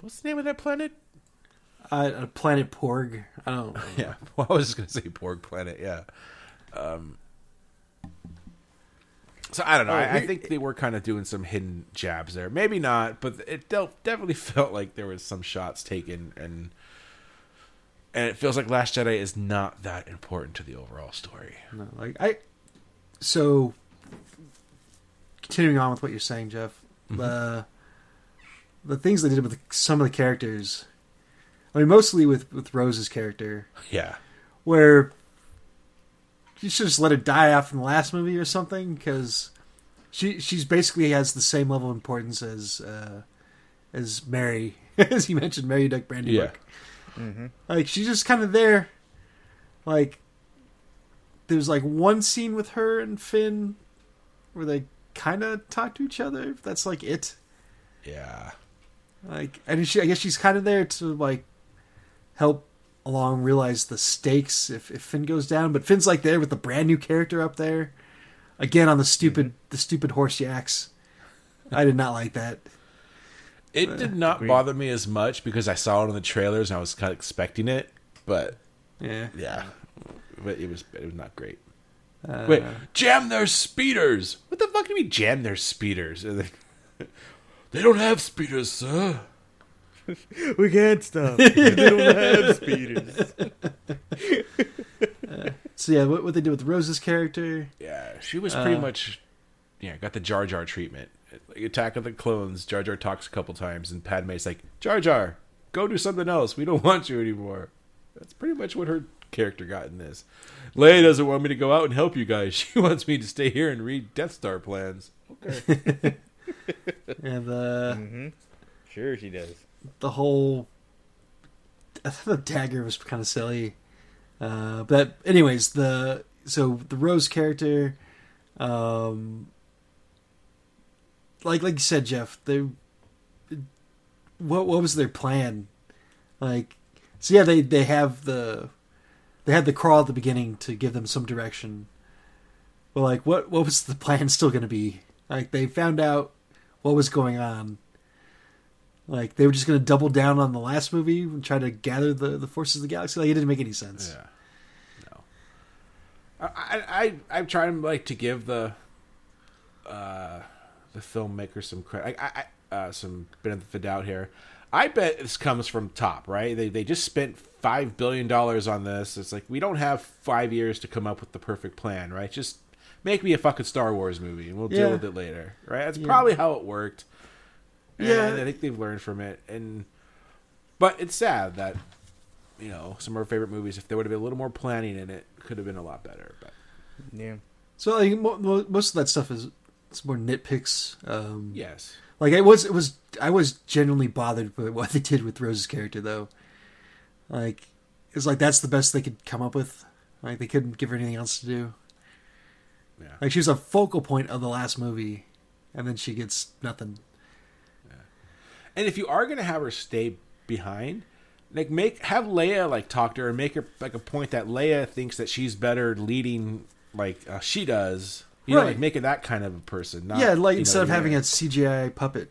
what's the name of that planet? uh, a planet Porg. I don't. know. *laughs* Yeah, well, I was just gonna say Porg Planet. Yeah. Um. So I don't know. Oh, I, I think they were kind of doing some hidden jabs there. Maybe not, but it definitely *laughs* felt like there was some shots taken, and and it feels like Last Jedi is not that important to the overall story. No, like I. So, continuing on with what you're saying, Jeff, the the things they did with some of the characters. I mean, mostly with with Rose's character, Yeah. where you should just let her die off in the last movie or something, because she she's basically has the same level of importance as uh, as Merry, *laughs* as you mentioned, Merry Duck Brandy Yeah. Book. Like she's just kind of there. Like there's like one scene with her and Finn where they kind of talk to each other. That's like it. Yeah. Like and she, I guess she's kind of there to like help along realize the stakes if if Finn goes down. But Finn's like there with the brand new character up there again on the stupid the stupid horse yaks. I did not like that. It did not agreed. bother me as much because I saw it in the trailers and I was kind of expecting it, but Yeah. yeah, but it was it was not great. Uh, Wait, jam their speeders! What the fuck do you mean jam their speeders? *laughs* They don't have speeders, sir. *laughs* we can't stop. *laughs* they don't have speeders. *laughs* So yeah, what what they did with Rose's character? Yeah, she was pretty Uh. much yeah got the Jar Jar treatment. Like Attack of the Clones, Jar Jar talks a couple times, and Padme's like, Jar Jar, go do something else. We don't want you anymore. That's pretty much what her character got in this. Leia doesn't want me to go out and help you guys. She wants me to stay here and read Death Star plans. Okay. And the hmm Sure, she does. The whole I thought the dagger was kind of silly. Uh, but anyways, the so the Rose character, um, like like you said, Jeff, they what what was their plan? Like, so yeah, they they have the they had the crawl at the beginning to give them some direction. But like, what what was the *laughs* plan still going to be? Like, they found out what was going on. Like, they were just going to double down on the last movie and try to gather the the forces of the galaxy. Like, it didn't make any sense. Yeah. No. I I I'm trying like to give the uh the filmmaker some credit. I, I uh some benefit of the doubt here. I bet this comes from top, right? They they just spent five billion dollars on this. It's like we don't have five years to come up with the perfect plan, right? Just make me a fucking Star Wars movie and we'll deal with it later, right? That's Yeah. probably how it worked. And Yeah. I think they've learned from it, and but it's sad that you know some of our favorite movies, if there would have been a little more planning in it, could have been a lot better. But Yeah. So like mo- mo- most of that stuff is it's more nitpicks. Um, yes, Like it was, it was. I was genuinely bothered with what they did with Rose's character, though. Like, it's like that's the best they could come up with. Like they couldn't give her anything else to do. yeah. Like she was a focal point of the last movie, and then she gets nothing. And if you are gonna have her stay behind, like make have Leia like talk to her and make her like a point that Leia thinks that she's better leading like uh, she does. You know, Right. like make it that kind of a person. Not, yeah, like you know, instead of having yeah. a CGI puppet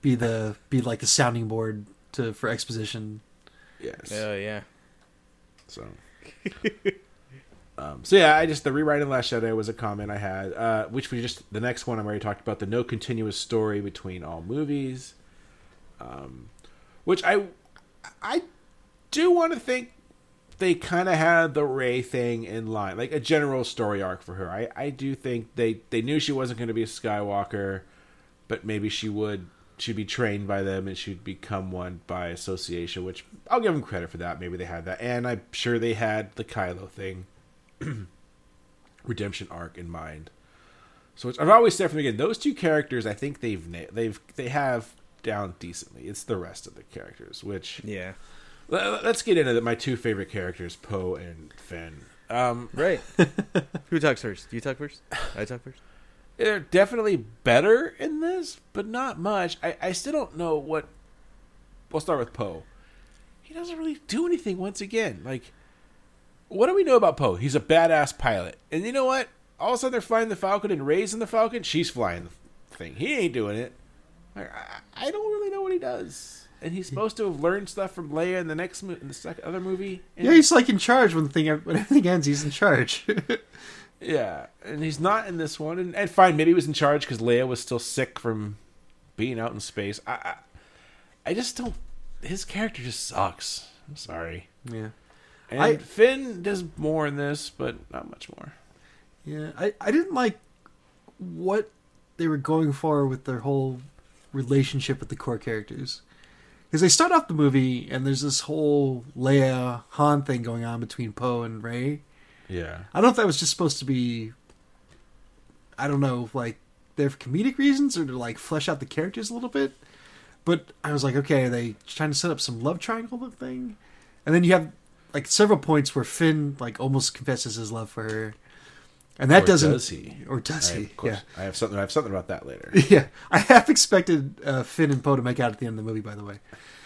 be the be like the sounding board to for exposition. yes. Oh yeah. So, *laughs* um, so yeah, I just the rewriting Last Jedi was a comment I had, uh, which we just the next one I already talked about the no continuous story between all movies, um, which I I do want to think they kind of had the Rey thing in line, like a general story arc for her. I I do think they they knew she wasn't going to be a Skywalker, but maybe she would she'd be trained by them and she'd become one by association. Which I'll give them credit for that. Maybe they had that, and I'm sure they had the Kylo thing, *clears throat* redemption arc in mind. So it's, I've always said from the beginning, those two characters, I think they've na- they've they have down decently. It's the rest of the characters, which Yeah. let- let's get into the, my two favorite characters, Poe and Finn. Um, *laughs* Right. *laughs* Who talks first? Do you talk first? I talk first. they're definitely better in this, but not much. I, I still don't know what. We'll start with Poe. He doesn't really do anything once again. Like, what do we know about Poe? He's a badass pilot. And you know what? All of a sudden they're flying the Falcon and raising the Falcon. She's flying the thing. He ain't doing it. Like, I, I don't really know what he does. And he's supposed to have learned stuff from Leia in the next mo- in the second other movie. And Yeah, he's like in charge when the thing when everything ends. He's in charge. *laughs* Yeah, and he's not in this one. And, and fine, maybe he was in charge because Leia was still sick from being out in space. I, I, I just don't. His character just sucks. I'm sorry. yeah. And I- Finn does more in this, but not much more. Yeah, I, I didn't like what they were going for with their whole relationship with the core characters. Because they start off the movie and there's this whole Leia Han thing going on between Poe and Rey. Yeah, I don't know if that was just supposed to be, I don't know, like there for comedic reasons or to like flesh out the characters a little bit. But I was like, okay, are they trying to set up some love triangle thing? And then you have like several points where Finn like almost confesses his love for her, and that Or doesn't. does he? Or does I, he? of course, Yeah. I have something. I have something about that later. *laughs* Yeah, I half expected uh, Finn and Poe to make out at the end of the movie. By the way,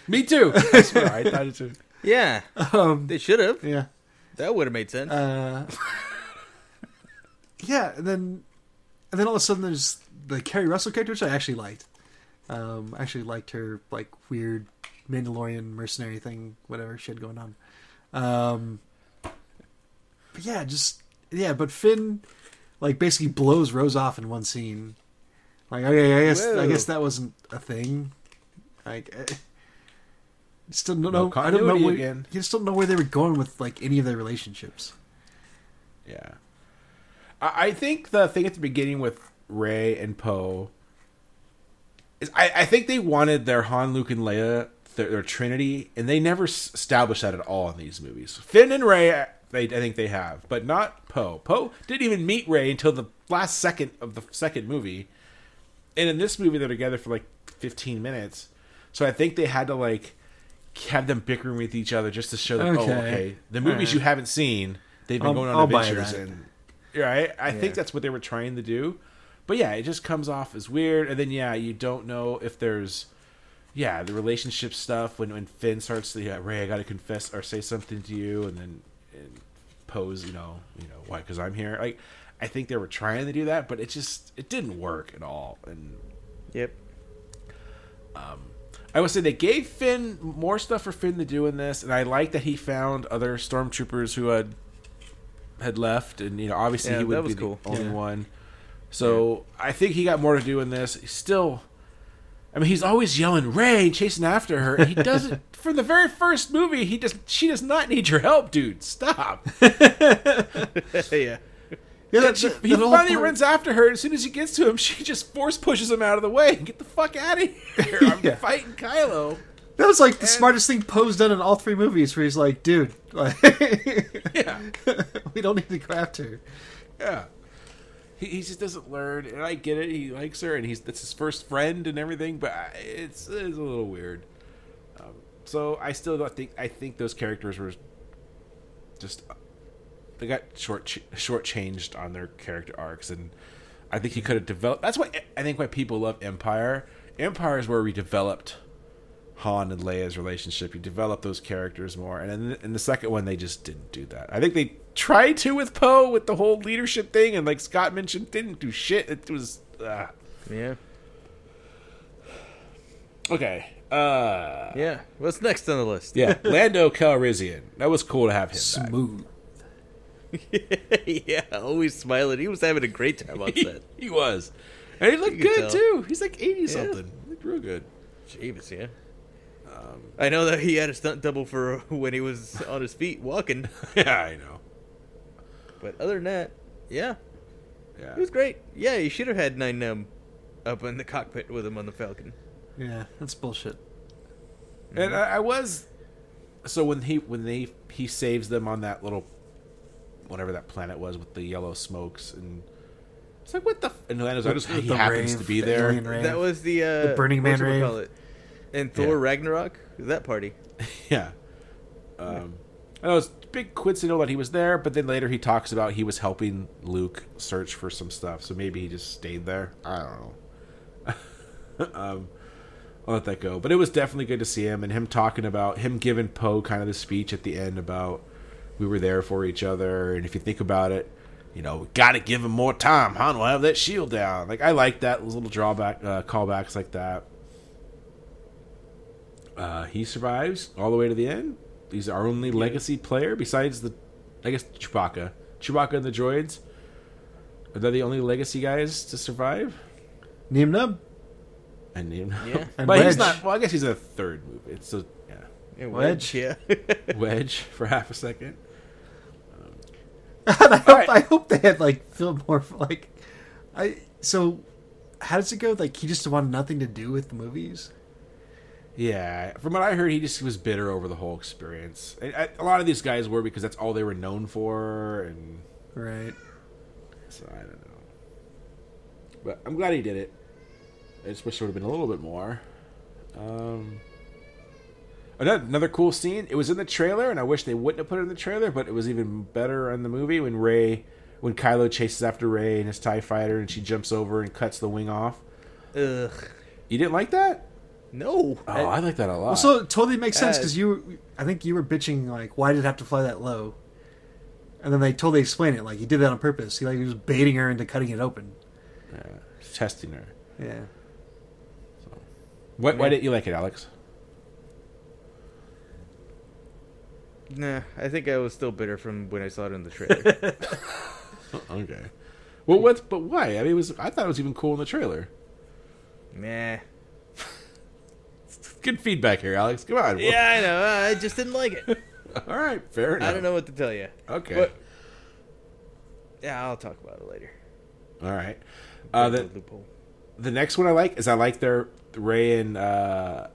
Me too. *laughs* I swear, I thought it too. Yeah. um, They should have. yeah, That would have made sense. uh, *laughs* yeah, and then and then all of a sudden there's the Keri Russell character, which I actually liked. Um, I actually liked her like weird Mandalorian mercenary thing, whatever she had going on. Um, but yeah, just yeah, but Finn like basically blows Rose off in one scene. Like okay, I guess I guess that wasn't a thing. Like. eh, Still don't No know. I don't know. Where, again. You just don't know where they were going with like any of their relationships. Yeah. I, I think the thing at the beginning with Rey and Poe is I, I think they wanted their Han, Luke, and Leia, their, their Trinity, and they never s- established that at all in these movies. Finn and Rey, I, I think they have, but not Poe. Poe didn't even meet Rey until the last second of the second movie. And in this movie, they're together for like 15 minutes. So I think they had to like have them bickering with each other just to show that oh Okay. okay the movies Alright. you haven't seen they've been I'll- going on I'll adventures and right I think that's what they were trying to do but yeah it just comes off as weird and then yeah you don't know if there's yeah the relationship stuff when when Finn starts to yeah Rey I got to confess or say something to you and then and pose you know you know why because I'm here like I think they were trying to do that but it just it didn't work at all and Yep. Um, I would say they gave Finn more stuff for Finn to do in this, and I like that he found other stormtroopers who had had left, and you know, obviously Yeah, he would be cool. the only Yeah. one. So I think he got more to do in this. He's still, I mean, he's always yelling Rey, chasing after her, and he doesn't. *laughs* for the very first movie, he does. She does not need your help, dude. Stop. *laughs* yeah. Yeah, And she, he finally runs after her. and As soon as he gets to him, she just force pushes him out of the way get the fuck out of here. *laughs* I'm Yeah. fighting Kylo. That was like the smartest thing Poe's done in all three movies, where he's like, "Dude, like, Yeah. we don't need to go after." her. Yeah. He, he just doesn't learn, and I get it. He likes her, and he's that's his first friend and everything. But it's it's a little weird. Um, so I still don't think I think those characters were just they got short short changed on their character arcs, and I think he could have developed. That's why I think why people love Empire. Empire is where we developed Han and Leia's relationship. You develop those characters more, and in, in the second one, they just didn't do that. I think they tried to with Poe with the whole leadership thing, and like Scott mentioned, didn't do shit. It was uh, Yeah. okay. Uh, Yeah. What's next on the list? yeah, *laughs* Lando Calrissian. That was cool to have him back. Smooth. *laughs* yeah. Always smiling. He was having a great time on *laughs* set. he was, and he looked You good too. He's like eighty something. He looked real good. Jeebus, yeah. I know that he had a stunt double for when he was on his feet walking, yeah, I know. But other than that, yeah, Yeah, he was great. Yeah, you should have had Nien Nunb up in the cockpit with him on the Falcon. Yeah, that's bullshit. And I, I was so when he when they he saves them on that little whatever that planet was with the yellow smokes and it's like what the f- and Lando's like, just he The happens rave, to be the there. alien. That was the uh, The Burning Man rave. Call it? And Thor Yeah. Ragnarok. That party. *laughs* Yeah. Um, I know it's big coincidental that he was there, but then later he talks about he was helping Luke search for some stuff, so maybe he just stayed there. I don't know. *laughs* um, I'll let that go. But it was definitely good to see him and him talking about him giving Poe kind of the speech at the end about we were there for each other, and if you think about it, you know, got to give him more time. Han will have that shield down. Like I like that little drawback, uh, callbacks like that. Uh, he survives all the way to the end. He's our only legacy player besides the, I guess Chewbacca, Chewbacca and the droids. Are they the only legacy guys to survive? Nien Nunb. And him, Yeah. And but he's not. Well, I guess he's a third movie. It's a yeah, Yeah, Wedge. Yeah. *laughs* Wedge for half a second. *laughs* I hope, Alright. I hope they had like feel more for, like I so how does it go like he just wanted nothing to do with the movies Yeah, from what I heard, he just was bitter over the whole experience. And I, a lot of these guys were because that's all they were known for, and right so I don't know. But I'm glad he did it. I just wish there would have been a little bit more. Um, another, another cool scene. It was in the trailer, and I wish they wouldn't have put it in the trailer, but it was even better in the movie when Rey, when Kylo chases after Rey in his Tie Fighter, and she jumps over and cuts the wing off. Ugh. You didn't like that? No. Oh, I, like that a lot. well so it totally makes sense because you I think you were bitching like why did it have to fly that low and then they totally explain it like he did that on purpose he like he was baiting her into cutting it open yeah, testing her. yeah Why, why didn't you like it, Alex? Nah, I think I was still bitter from when I saw it in the trailer. *laughs* Okay. Well, what? But why? I mean, it was. I thought it was even cool in the trailer. nah. Good feedback here, Alex. Come on. Yeah, I know. I just didn't like it. *laughs* All right. Fair enough. I don't know what to tell you. Okay. But yeah, I'll talk about it later. All right. Uh, the loophole. the next one I like is I like their Rey and uh,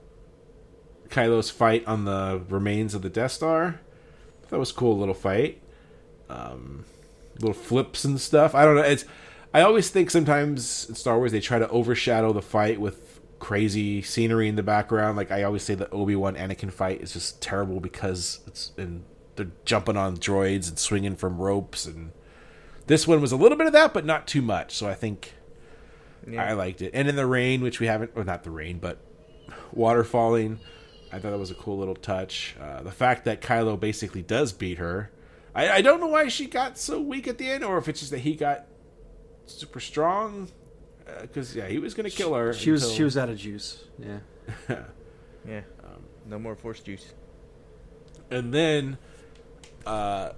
Kylo's fight on the remains of the Death Star. That was a cool little fight. Um, little flips and stuff. I don't know. It's I always think sometimes in Star Wars they try to overshadow the fight with crazy scenery in the background. Like I always say, the Obi Wan Anakin fight is just terrible because it's and they're jumping on droids and swinging from ropes, and this one was a little bit of that, but not too much. So I think Yeah. I liked it. And in the rain, which we haven't, or not the rain, but water falling, I thought that was a cool little touch. Uh, the fact that Kylo basically does beat her, I, I don't know why she got so weak at the end, or if it's just that he got super strong. Because yeah, he was gonna kill her. She was until- she was out of juice. Yeah. *laughs* Yeah. no more force juice. and then, uh,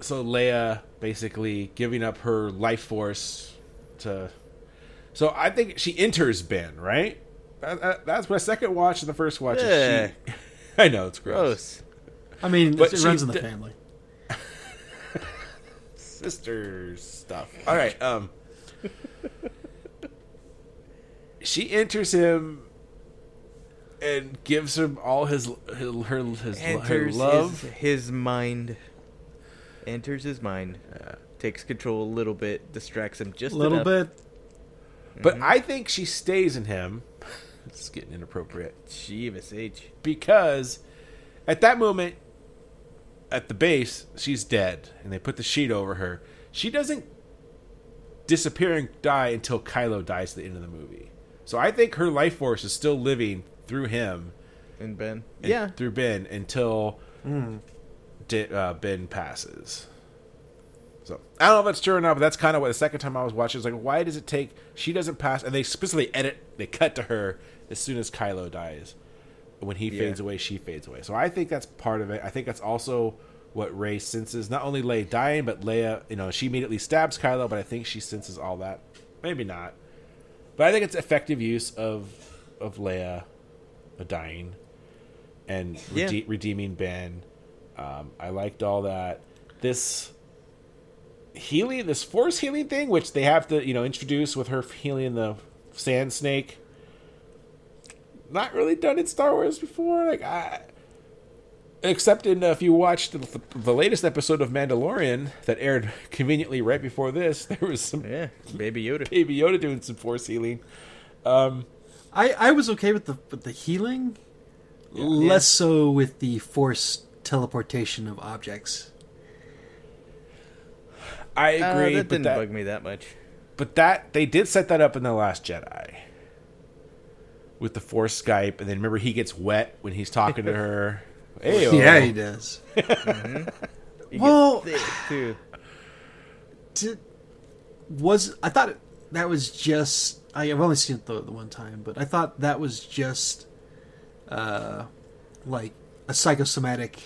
so Leia basically giving up her life force to. So I think she enters Ben, right? That, that, that's my second watch and the first watch. is Yeah. She, *laughs* I know it's gross. Gross. I mean, But it runs in the d- family. *laughs* Sister stuff. All right. Um. She enters him and gives him all his his her, his, her Enters love. his, his mind. Enters his mind. Takes control a little bit. Distracts him just A little enough. bit. But mm-hmm. I think she stays in him. *laughs* It's getting inappropriate Jeebus H. because at that moment, at the base, she's dead, and they put the sheet over her. She doesn't disappear and die until Kylo dies at the end of the movie. So I think her life force is still living through him, And Ben. and yeah. through Ben until Di- uh, Ben passes. So I don't know if that's true or not, but that's kind of what the second time I was watching was like, why does it take? She doesn't pass, and they specifically edit. They cut to her as soon as Kylo dies. When he Yeah. fades away, she fades away. So I think that's part of it. I think that's also what Rey senses. Not only Leia dying, but Leia. You know, she immediately stabs Kylo, but I think she senses all that. Maybe not, but I think it's effective use of of Leia dying and Yeah. rede- redeeming Ben. Um, I liked all that. This healing, this force healing thing, which they have to, you know, introduce with her healing the sand snake. Not really done in Star Wars before, like I. Except in uh, if you watched the, the latest episode of Mandalorian that aired *laughs* conveniently right before this, *laughs* there was some Yeah. Baby Yoda. Baby Yoda doing some force healing. Um, I, I was okay with the with the healing, less so with the force teleportation of objects. I Uh, agree, that but didn't that, bug me that much. but that they did set that up in the Last Jedi with the Force Skype, and then remember he gets wet when he's talking to *laughs* her. Ayo. Yeah, he *laughs* does. You Well- get thick, too. Did, was I thought that was just I, I've only seen it the, the one time, but I thought that was just uh like a psychosomatic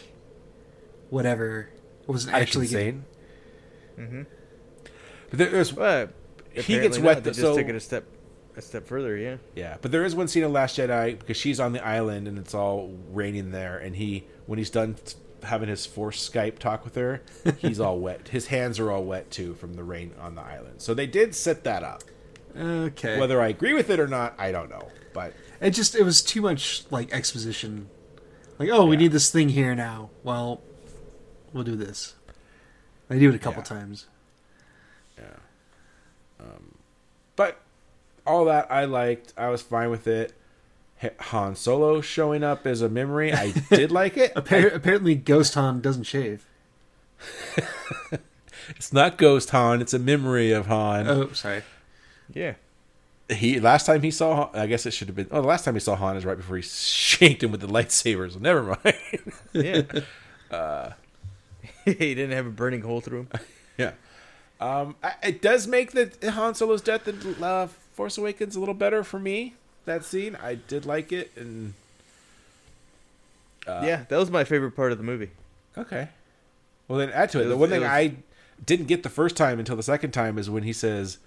whatever. It wasn't actually actually insane. Mm-hmm. But there, there's But He gets not. wet, They just so- took it a step, a step further. Yeah. yeah, but there is one scene in Last Jedi because she's on the island and it's all raining there, and he when he's done having his Force Skype talk with her, *laughs* he's all wet. His hands are all wet too from the rain on the island. So they did set that up. Okay. Whether I agree with it or not, I don't know. But It just it was too much like exposition. Like, oh, we need this thing here now. Well, we'll do this. They do it a couple Yeah. times. but all that I liked. I was fine with it. Han Solo showing up as a memory, I *laughs* did like it. Appar- apparently, Ghost Han doesn't shave. *laughs* It's not Ghost Han; it's a memory of Han. Oh, sorry. Yeah. He last time he saw, Han, I guess it should have been. Oh, the last time he saw Han is right before he shanked him with the lightsabers. So *laughs* never mind. Yeah. Uh, he didn't have a burning hole through him. yeah, um, I- it does make the Han Solo's death in uh, Force Awakens a little better for me. That scene, I did like it, and Uh, yeah, that was my favorite part of the movie. Okay. Well, then add to it. It the was- one thing was- I didn't get the first time until the second time is when he says,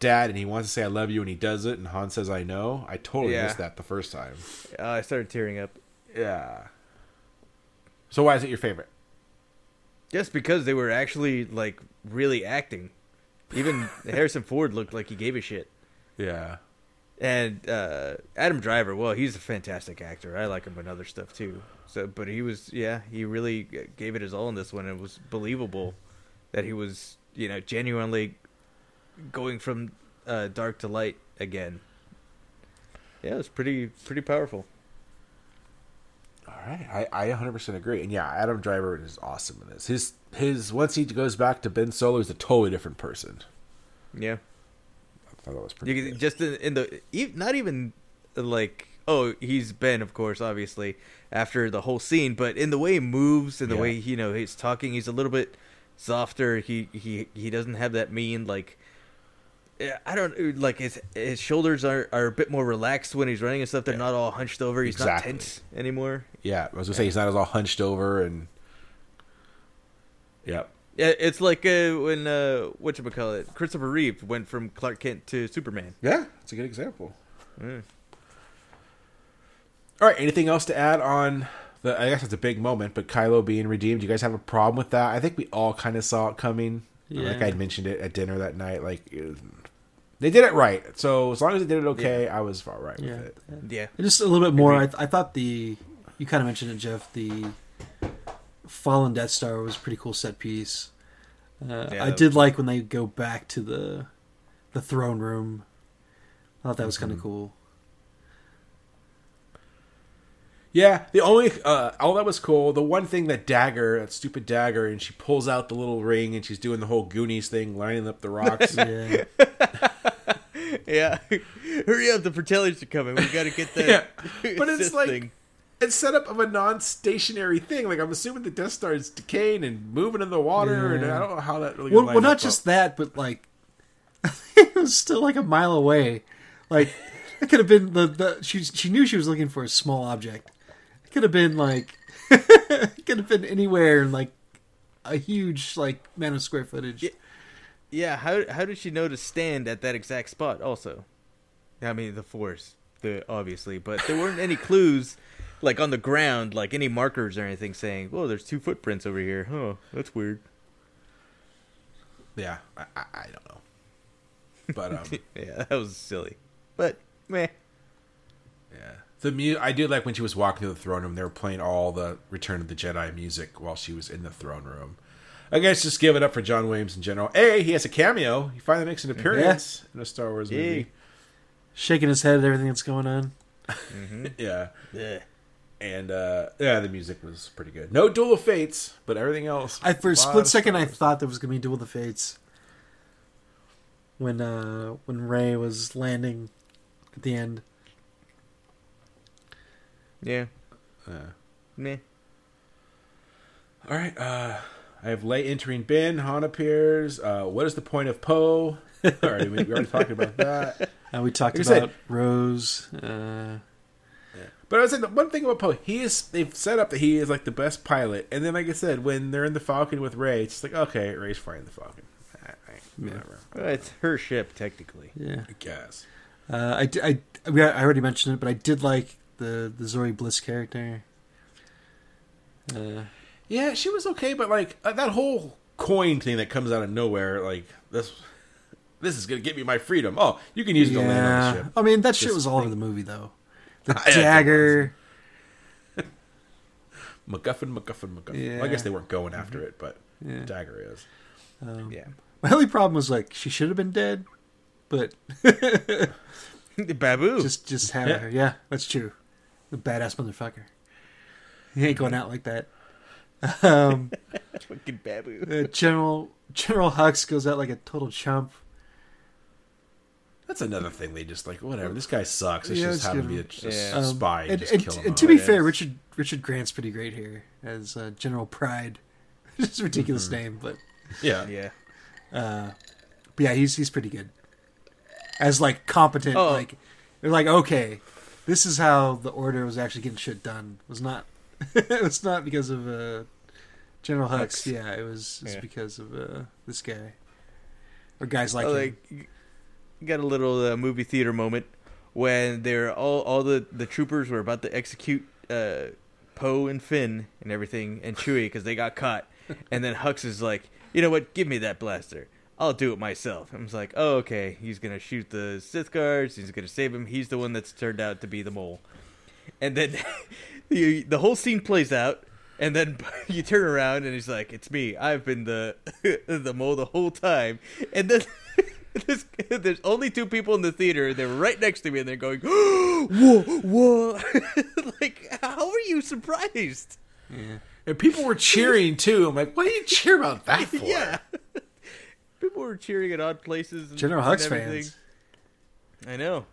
"Dad," and he wants to say "I love you," and he does it, and Han says "I know." I totally Yeah. missed that the first time. Uh, I started tearing up Yeah. So why is it your favorite? just because they were actually like really acting. Even *laughs* Harrison Ford looked like he gave a shit. Yeah. And uh, Adam Driver, well, he's a fantastic actor. I like him in other stuff too. So, but he was, yeah, he really gave it his all in this one. It was believable that he was, you know, genuinely going from uh, dark to light again. Yeah, it was pretty pretty powerful. All right, I, I 100% agree. And yeah, Adam Driver is awesome in this. His his once he goes back to Ben Solo, he's a totally different person. Yeah. I thought that was pretty. You, good. just in, in the not even like oh he's Ben of course obviously after the whole scene, but in the way he moves and the Yeah. way you know he's talking, he's a little bit softer. He he he doesn't have that mean like. Eh, I don't eh, like his his shoulders are, are a bit more relaxed when he's running and stuff. They're not all hunched over. He's Exactly. not tense anymore. Yeah, I was gonna say he's not as all hunched over and. Yep. Yeah, it's like uh, when uh, what you call it, Christopher Reeve went from Clark Kent to Superman. Yeah, it's a good example. Mm. All right, anything else to add on the? I guess it's a big moment, but Kylo being redeemed. You guys have a problem with that? I think we all kind of saw it coming. Like Yeah. I mentioned it at dinner that night. Like it was- they did it right. So as long as they did it okay, I was all right Yeah. with it. Yeah, And just a little bit more. I, I thought the you kind of mentioned it, Jeff. The fallen Death Star was a pretty cool set piece. Uh, Yeah, I did like when they go back to the the throne room. I thought that was kind of cool. Yeah, the only uh, all that was cool. The one thing that dagger, that stupid dagger, and she pulls out the little ring and she's doing the whole Goonies thing, lining up the rocks. *laughs* Yeah, *laughs* yeah. *laughs* Hurry up, the Fratellis are coming. We got to get that. Yeah, but it's like- thing. It's set up of a non-stationary thing. Like I'm assuming the Death Star is decaying and moving in the water, and I don't know how that really. well, well, not up. just that, but like *laughs* it was still like a mile away. Like it could have been the, the she she knew she was looking for a small object. It could have been like *laughs* it could have been anywhere in like a huge like amount of square footage. Yeah. Yeah, how how did she know to stand at that exact spot? Also, I mean the force, the obviously, but there weren't any clues, like on the ground, like any markers or anything saying, "Whoa, there's two footprints over here." Huh, that's weird. Yeah, I, I, I don't know, but um, *laughs* Yeah, that was silly, but meh. yeah, the mu- I did like when she was walking to the throne room. They were playing all the Return of the Jedi music while she was in the throne room. I guess just give it up for John Williams in general. A, he has a cameo. He finally makes an appearance in a Star Wars movie. Yay. Shaking his head at everything that's going on. *laughs* Yeah, Yeah. And uh, yeah, the music was pretty good. No Duel of Fates, but everything else. I for a split of second I thought there was gonna be Duel of the Fates. When uh when Rey was landing at the end. Yeah. Yeah. Meh. All right. Uh, I have Leia entering Ben. Han appears. Uh, what is the point of Poe? All right, we we already talked about that. *laughs* Uh, we talked Like about said- Rose. Uh, But I was saying the one thing about Poe, he is they've set up that he is like the best pilot, and then like I said, when they're in the Falcon with Rey, it's just like okay, Rey's flying the Falcon. All right, whatever. Well, it's her ship technically. yeah. I guess. Uh, I, I, I, mean, I already mentioned it, but I did like the the Zorii Bliss character. Uh, Yeah, she was okay, but like uh, that whole coin thing that comes out of nowhere, like this, this is gonna get me my freedom. Oh, you can use it to land on the ship. I mean that shit was all over the movie though. The *laughs* Yeah, dagger. *laughs* MacGuffin, MacGuffin, MacGuffin. Well, I guess they weren't going after it, but Yeah. dagger is. Um, Yeah. My only problem was like she should have been dead, but the *laughs* Babu. just just have Yeah. her. Yeah, that's true. The badass motherfucker. He ain't going out like that. Um, fucking Babu. uh, General General Hux goes out like a total chump. That's another thing. They just like whatever. This guy sucks. Let's Yeah, just let's have him get be a, him. a Yeah. Um, spy and, and, just and- kill and to be fair, is. Richard Richard Grant's pretty great here as uh, General Pryde. *laughs* It's a ridiculous Mm-hmm. name, but yeah, Yeah. uh, but yeah, he's he's pretty good as like competent. Oh. Like they're like okay, this is how the order was actually getting shit done. It was not *laughs* it was not because of uh, General Hux. Hux. Yeah, it was it's Yeah. because of uh, this guy or guys like Oh, him. like you got a little uh, movie theater moment when they're all all the the troopers were about to execute uh, Poe and Finn and everything and Chewie *laughs* because they got caught, and then Hux is like, you know what, give me that blaster. I'll do it myself. I was like, oh okay, he's gonna shoot the Sith guards. He's gonna save him. He's the one that's turned out to be the mole. And then *laughs* the the whole scene plays out, and then *laughs* you turn around and he's like, "It's me. I've been the the mole the whole time." And then *laughs* This, there's only two people in the theater. They're right next to me, and they're going, *gasps* "Whoa, whoa!" *laughs* like, how are you surprised? Yeah. And people were cheering too. I'm like, what do you cheer about that *laughs* for? Yeah, people were cheering at odd places. And, General Hux fans. I know,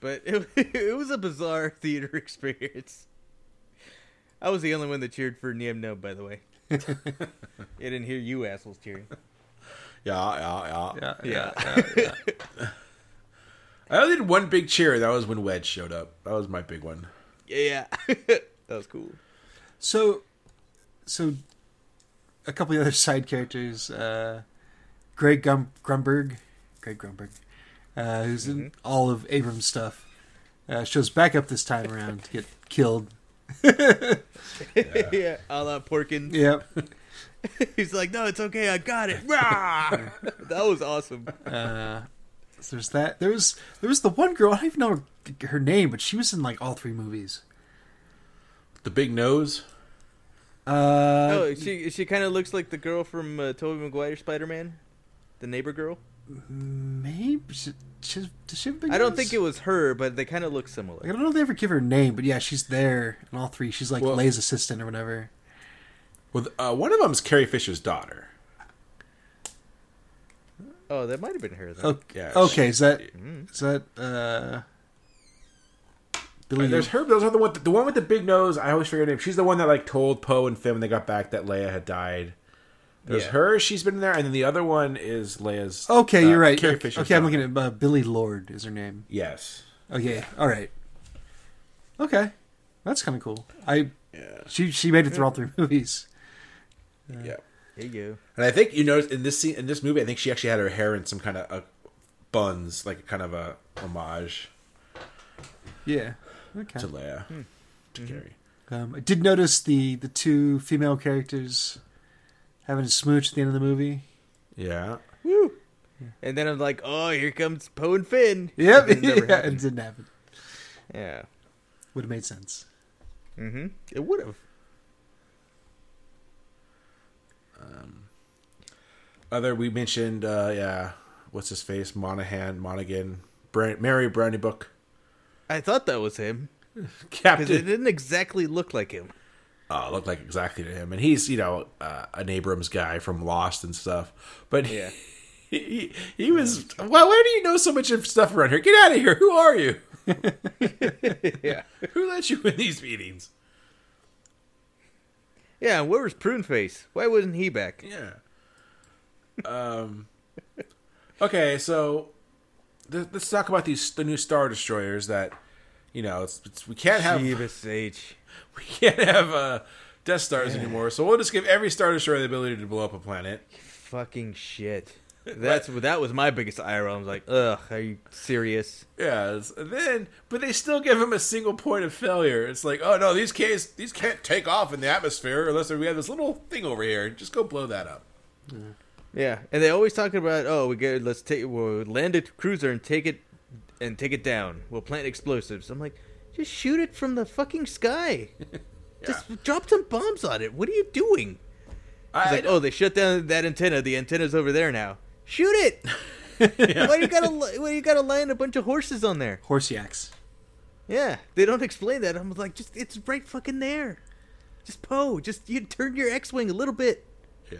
but it it was a bizarre theater experience. I was the only one that cheered for Nien Nunb, by the way. I didn't hear you assholes cheering. Yeah, yeah, yeah. Yeah, yeah, yeah, yeah. *laughs* I only did one big cheer. That was when Wedge showed up. That was my big one. Yeah, yeah. *laughs* that was cool. So, so a couple of other side characters. Uh, Greg Gum- Grunberg, Greg Grunberg, uh, who's in all of Abrams' stuff, uh, shows back up this time around to get killed. *laughs* yeah, a la Porkins. Yep. *laughs* He's like, no, it's okay, I got it. *laughs* Rah! that was awesome. Uh, so there's that. There was there was the one girl. I don't even know her, her name, but she was in like all three movies. The big nose. Uh, oh, she she kind of looks like the girl from uh, Tobey Maguire Spider Man, the neighbor girl. maybe she, she, does she have a big I don't nose? think it was her, but they kind of look Like, I don't know if they ever give her a name, but yeah, she's there in all three. She's like Well- Leia's assistant or whatever. Well, uh, one of them is Carrie Fisher's daughter. Oh, that might have been her. Then. Okay, Yeah, okay, is that Mm. is that uh Billie? There's her. Those are the one. The one with the big nose. I always forget her name. She's the one that like told Poe and Finn when they got back that Leia had died. There's Yeah. her. She's been in there, and then the other one is Leia's. Okay, uh, you're right. Carrie Okay, Fisher's I'm looking at uh, Billie Lourd is her name. Yes. Okay, all right. Okay, that's kind of cool. I Yeah. she she made it through all three *laughs* movies. Yeah. There you go. And I think you noticed in this scene in this movie, I think she actually had her hair in some kind of uh, buns, like kind of a homage Yeah. Okay. to Leia, Hmm. to Carrie. Um, I did notice the the two female characters having a smooch at the end of the movie. Yeah. Woo! And then I'm like, oh, here comes Poe and Finn. *laughs* Yep, And it never yeah, it didn't happen. Yeah. Would have made sense. Mm-hmm. It would have. Other we mentioned, uh, yeah, what's his face? Monahan, Monaghan, Brand, Merry Brandybuck, I thought that was him *laughs* because it didn't exactly look like him. uh, looked like exactly to him, and he's you know uh, an Abrams guy from Lost and stuff. But Yeah. he, *laughs* he, he was. Well, where do you know so much of stuff around here? Get out of here! Who are you? *laughs* Yeah. Who let you in these meetings? Yeah. Where was Prune Face? Why wasn't he back? Yeah. Um. Okay, so th- let's talk about these the new star destroyers that you know it's, it's, we can't have Shiva Sage. *laughs* we can't have uh, Death Stars anymore. So we'll just give every star destroyer the ability to blow up a planet. Fucking shit. That's that was my biggest eye roll. I was like, ugh, are you serious? Yeah, and then but they still give him a single point of failure. It's like, oh no, these case these can't take off in the atmosphere unless we have this little thing over here. Just go blow that up. Yeah, and they always talking about, oh, we get let's take we'll land a cruiser and take it and take it down. We'll plant explosives. I'm like, just shoot it from the fucking sky. *laughs* Just drop some bombs on it. What are you doing? I, He's like, oh, they shut down that antenna. The antenna's over there now. Shoot it. *laughs* Why you gotta why you gotta land a bunch of horses on there? Horse yaks. Yeah, they don't explain that. I'm like, just it's right fucking there. Just Poe, just you turn your X-wing a little bit. Yeah.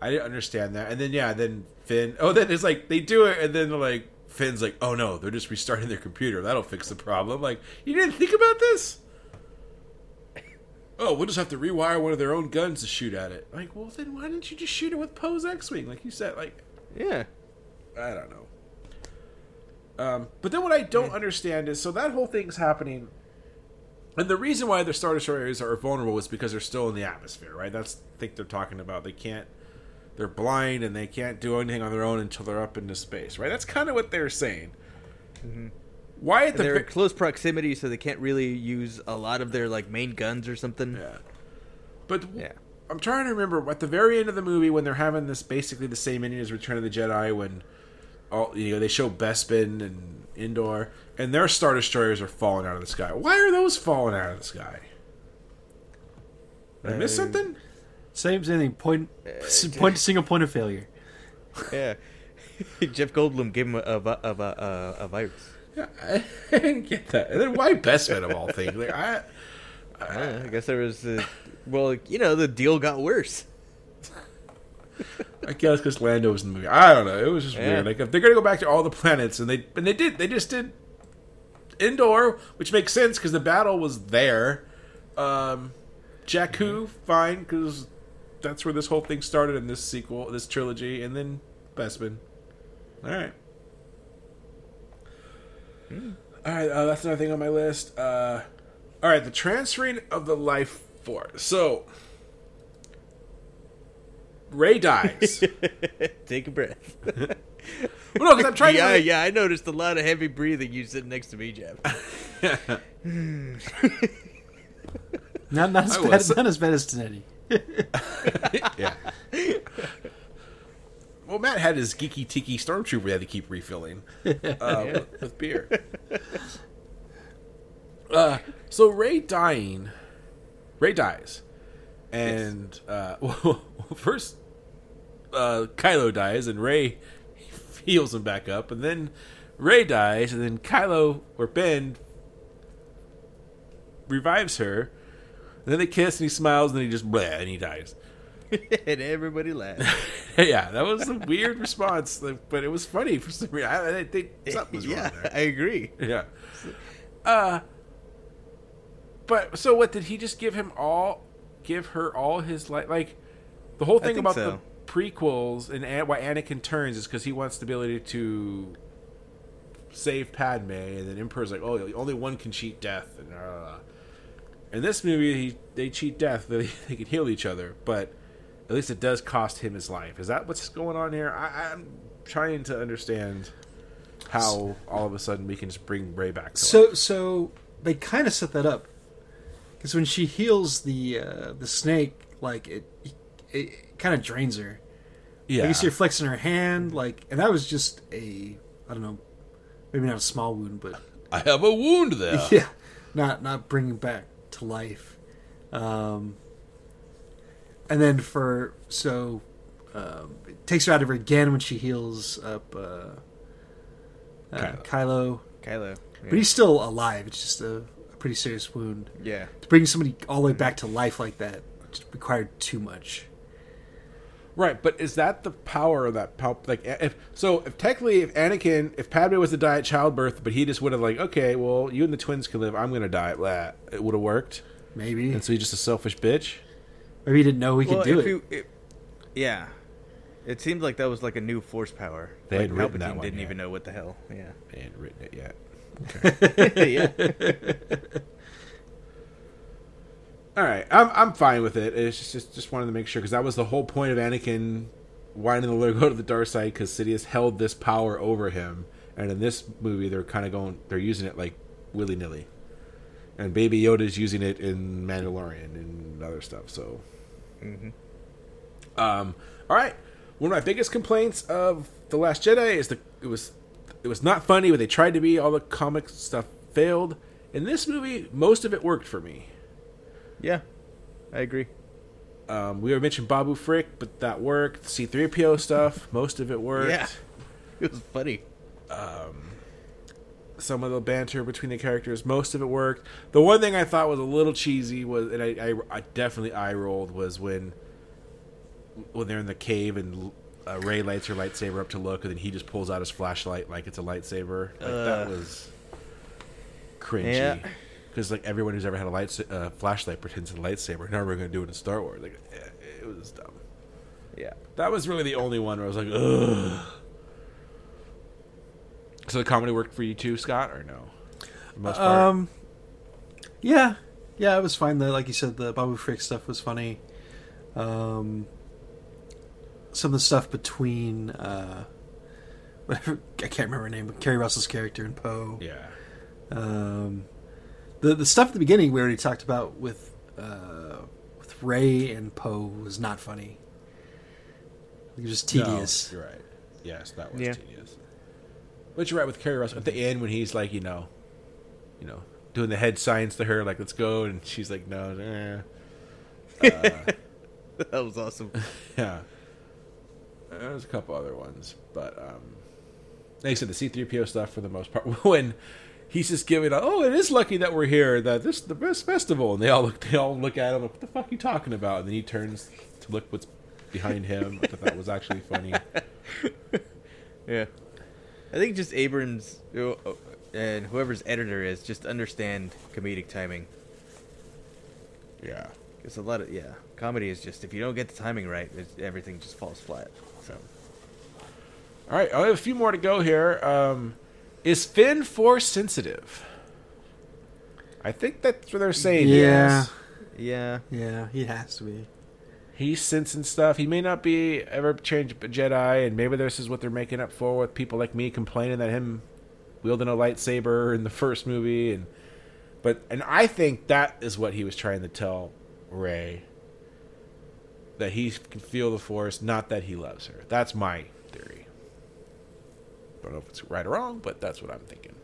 I didn't understand that. And then yeah, then Finn oh then it's like they do it and then like Finn's like, Oh no, they're just restarting their computer. That'll fix the problem. Like, you didn't think about this? *laughs* Oh, we'll just have to rewire one of their own guns to shoot at it. Like, well then why didn't you just shoot it with Poe's X Wing? Like you said, like Yeah. I don't know. Um, but then what I don't understand is so that whole thing's happening, and the reason why the star destroyers are vulnerable is because they're still in the atmosphere, right? That's I think they're talking about. They can't, they're blind and they can't do anything on their own until they're up into space, right? That's kind of what they're saying. Why at the they're in close proximity, so they can't really use a lot of their like main guns or something. Yeah. But Yeah. I'm trying to remember at the very end of the movie when they're having this basically the same ending as Return of the Jedi when all you know they show Bespin and Endor and their star destroyers are falling out of the sky. Why are those falling out of the sky? Did I miss Uh, something? Same same thing. Point s- point single point of failure. Yeah. *laughs* Jeff Goldblum gave him a, a, a, a, a virus. Yeah, *laughs* I didn't get that. And then why Bespin of all things? Like I, Uh, I guess there was, a, well, you know, the deal got worse. I guess because Lando was in the movie. I don't know. It was just Yeah. weird. Like if they're gonna go back to all the planets, and they and they did, they just did Endor, which makes sense because the battle was there. Um, Jakku, fine, because that's where this whole thing started in this sequel, this trilogy, and then Bespin. All right. All right, uh, that's another thing on my list. Uh, all right, the transferring of the life force. So, Rey dies. *laughs* Take a breath. well, no, because I'm trying yeah, to. yeah, I noticed a lot of heavy breathing you sitting next to me, Jeff. *laughs* Not not as bad, not as bad as Tanetti. *laughs* yeah. Well, Matt had his geeky tiki stormtrooper he had to keep refilling uh, with, with beer. Uh, so Rey dying, Rey dies, and uh, *laughs* well, first uh, Kylo dies, and Rey heals him back up, and then Rey dies, and then Kylo or Ben revives her. And then they kiss, and he smiles, and then he just blah, and he dies. *laughs* and everybody laughed. *laughs* yeah, that was a weird response, but it was funny for some reason. I, I think something was yeah, wrong there. I agree. Yeah. Uh, but so what? Did he just give him all, give her all his life? Like the whole thing about so. the prequels and An- why Anakin turns is because he wants the ability to save Padme, and then Emperor's like, oh, only one can cheat death, and uh, in this movie he, they cheat death, *laughs* they, they can heal each other, but at least it does cost him his life. Is that what's going on here? I, I'm trying to understand how all of a sudden we can just bring Rey back. To So life. so they kind of set that up because when she heals the uh, the snake, like it it, kind of drains her. yeah, Like you see her flexing her hand, like, and that was just a I don't know, maybe not a small wound, but I have a wound there. *laughs* yeah, not not bringing back to life. Um, and then for so um, it takes her out of her again when she heals up uh, uh, Kylo. Kylo. Kylo. Yeah. but he's still alive. It's just a, a pretty serious wound. yeah. To bring somebody all the way back to life like that just required too much. Right, but is that the power of that power? Like, if so, if technically, if Anakin, if Padme was to die at childbirth, but he just would have like, okay, well, you and the twins can live. I'm gonna die. Blah, it would have worked. Maybe And so he's just a selfish bitch. maybe he didn't know he could do if it. you- it- yeah. It seemed like that was like a new force power. They like hadn't written Palpatine that one didn't yet. even know what the hell. Yeah. They hadn't written it yet. *laughs* yeah. All right, I'm I'm fine with it. It's just just, just wanted to make sure because that was the whole point of Anakin wanting to go to the dark side because Sidious held this power over him, and in this movie they're kind of going they're using it like willy nilly, and Baby Yoda's using it in Mandalorian and other stuff. So, Mhm. um, all right, one of my biggest complaints of the Last Jedi is the it was it was not funny, but they tried to be. All the comic stuff failed. In this movie, most of it worked for me. Yeah. I agree. Um, we were mentioning Babu Frick, but that worked. C3PO stuff, most of it worked. Yeah. *laughs* It was funny. Some of the banter between the characters, most of it worked. The one thing I thought was a little cheesy was, and I, I, I definitely eye rolled, was when when they're in the cave and uh, Rey lights her lightsaber up to look, and then he just pulls out his flashlight like it's a lightsaber. Like that was cringy. Yeah. Because like everyone who's ever had a light uh, flashlight pretends it's a lightsaber. Now we're gonna do it in Star Wars. Like eh, it was dumb. Yeah. That was really the only one where I was like, ugh. So the comedy worked for you too, Scott, or no? The most part? Um, yeah, yeah, it was fine. The like you said, the Babu Frick stuff was funny. Um, some of the stuff between uh, *laughs* whatever I can't remember her name, but Keri Russell's character and Poe. yeah. Um, the the stuff at the beginning we already talked about with uh, with Rey and Poe was not funny. It was just tedious. No, you're right. Yes, that was Yeah. tedious. But you're right with Keri Russell at the end when he's like, you know, you know, doing the head signs to her, like "Let's go," and she's like, "No." Eh. *laughs* That was awesome. *laughs* Yeah. There's a couple other ones, but um, like I said, the C-3PO stuff for the most part. *laughs* When he's just giving, a, oh, it is lucky that we're here. That this is the best festival, and they all look, they all look at him. Like, what the fuck are you talking about? And then he turns to look what's behind him. I thought that was actually funny. *laughs* Yeah. I think just Abrams uh, and whoever's editor is just understand comedic timing. Yeah. It's a lot of yeah. Comedy is just if you don't get the timing right, it's, everything just falls flat. So All right, I have a few more to go here. Um, is Finn force sensitive? I think that's what they're saying. Yeah. Yes. yeah, Yeah, he has to be. He's sensing stuff. He may not be ever change Jedi, and maybe this is what they're making up for with people like me complaining that him wielding a lightsaber in the first movie, and but and I think that is what he was trying to tell Rey that he can feel the Force, not that he loves her. That's my theory. Don't know if it's right or wrong, but that's what I'm thinking.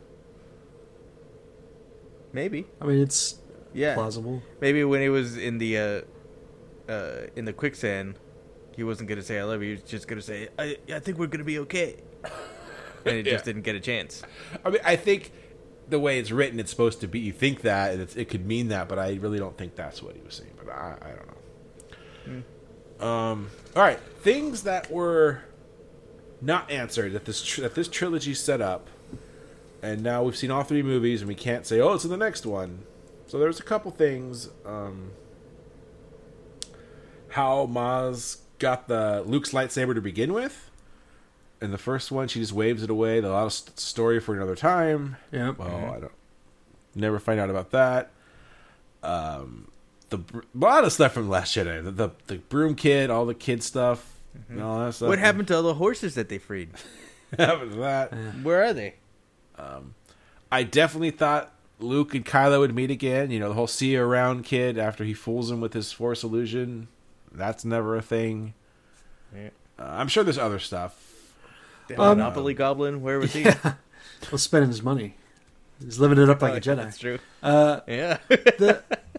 maybe I mean, it's yeah. plausible. Maybe when he was in the uh, uh, in the quicksand, he wasn't gonna say "I love you." He was just gonna say, "I I think we're gonna be okay," *laughs* and it just didn't get a chance. I mean, I think the way it's written, it's supposed to be. You think that and it's, it could mean that, but I really don't think that's what he was saying. But I, I don't know. Um. All right, things that were not answered that this tr- that this trilogy set up, and now we've seen all three movies, and we can't say, oh, it's in the next one. So there's a couple things. Um. How Maz got the Luke's lightsaber to begin with. In the first one, she just waves it away. The lot of st- story for another time. Yep. Well, I don't never find out about that. Um, the a lot of stuff from Last Jedi, the the, the broom kid, all the kid stuff, and all that stuff. What happened to all the horses that they freed? *laughs* happened to that? Where are they? I definitely thought Luke and Kylo would meet again. You know, the whole see you around kid after he fools him with his Force illusion. That's never a thing. Yeah. Uh, I'm sure there's other stuff. The Um, Monopoly Goblin? Where was he? *laughs* Yeah. well, spending his money. He's living it up like a Jedi. That's true. Uh, Yeah. the *laughs*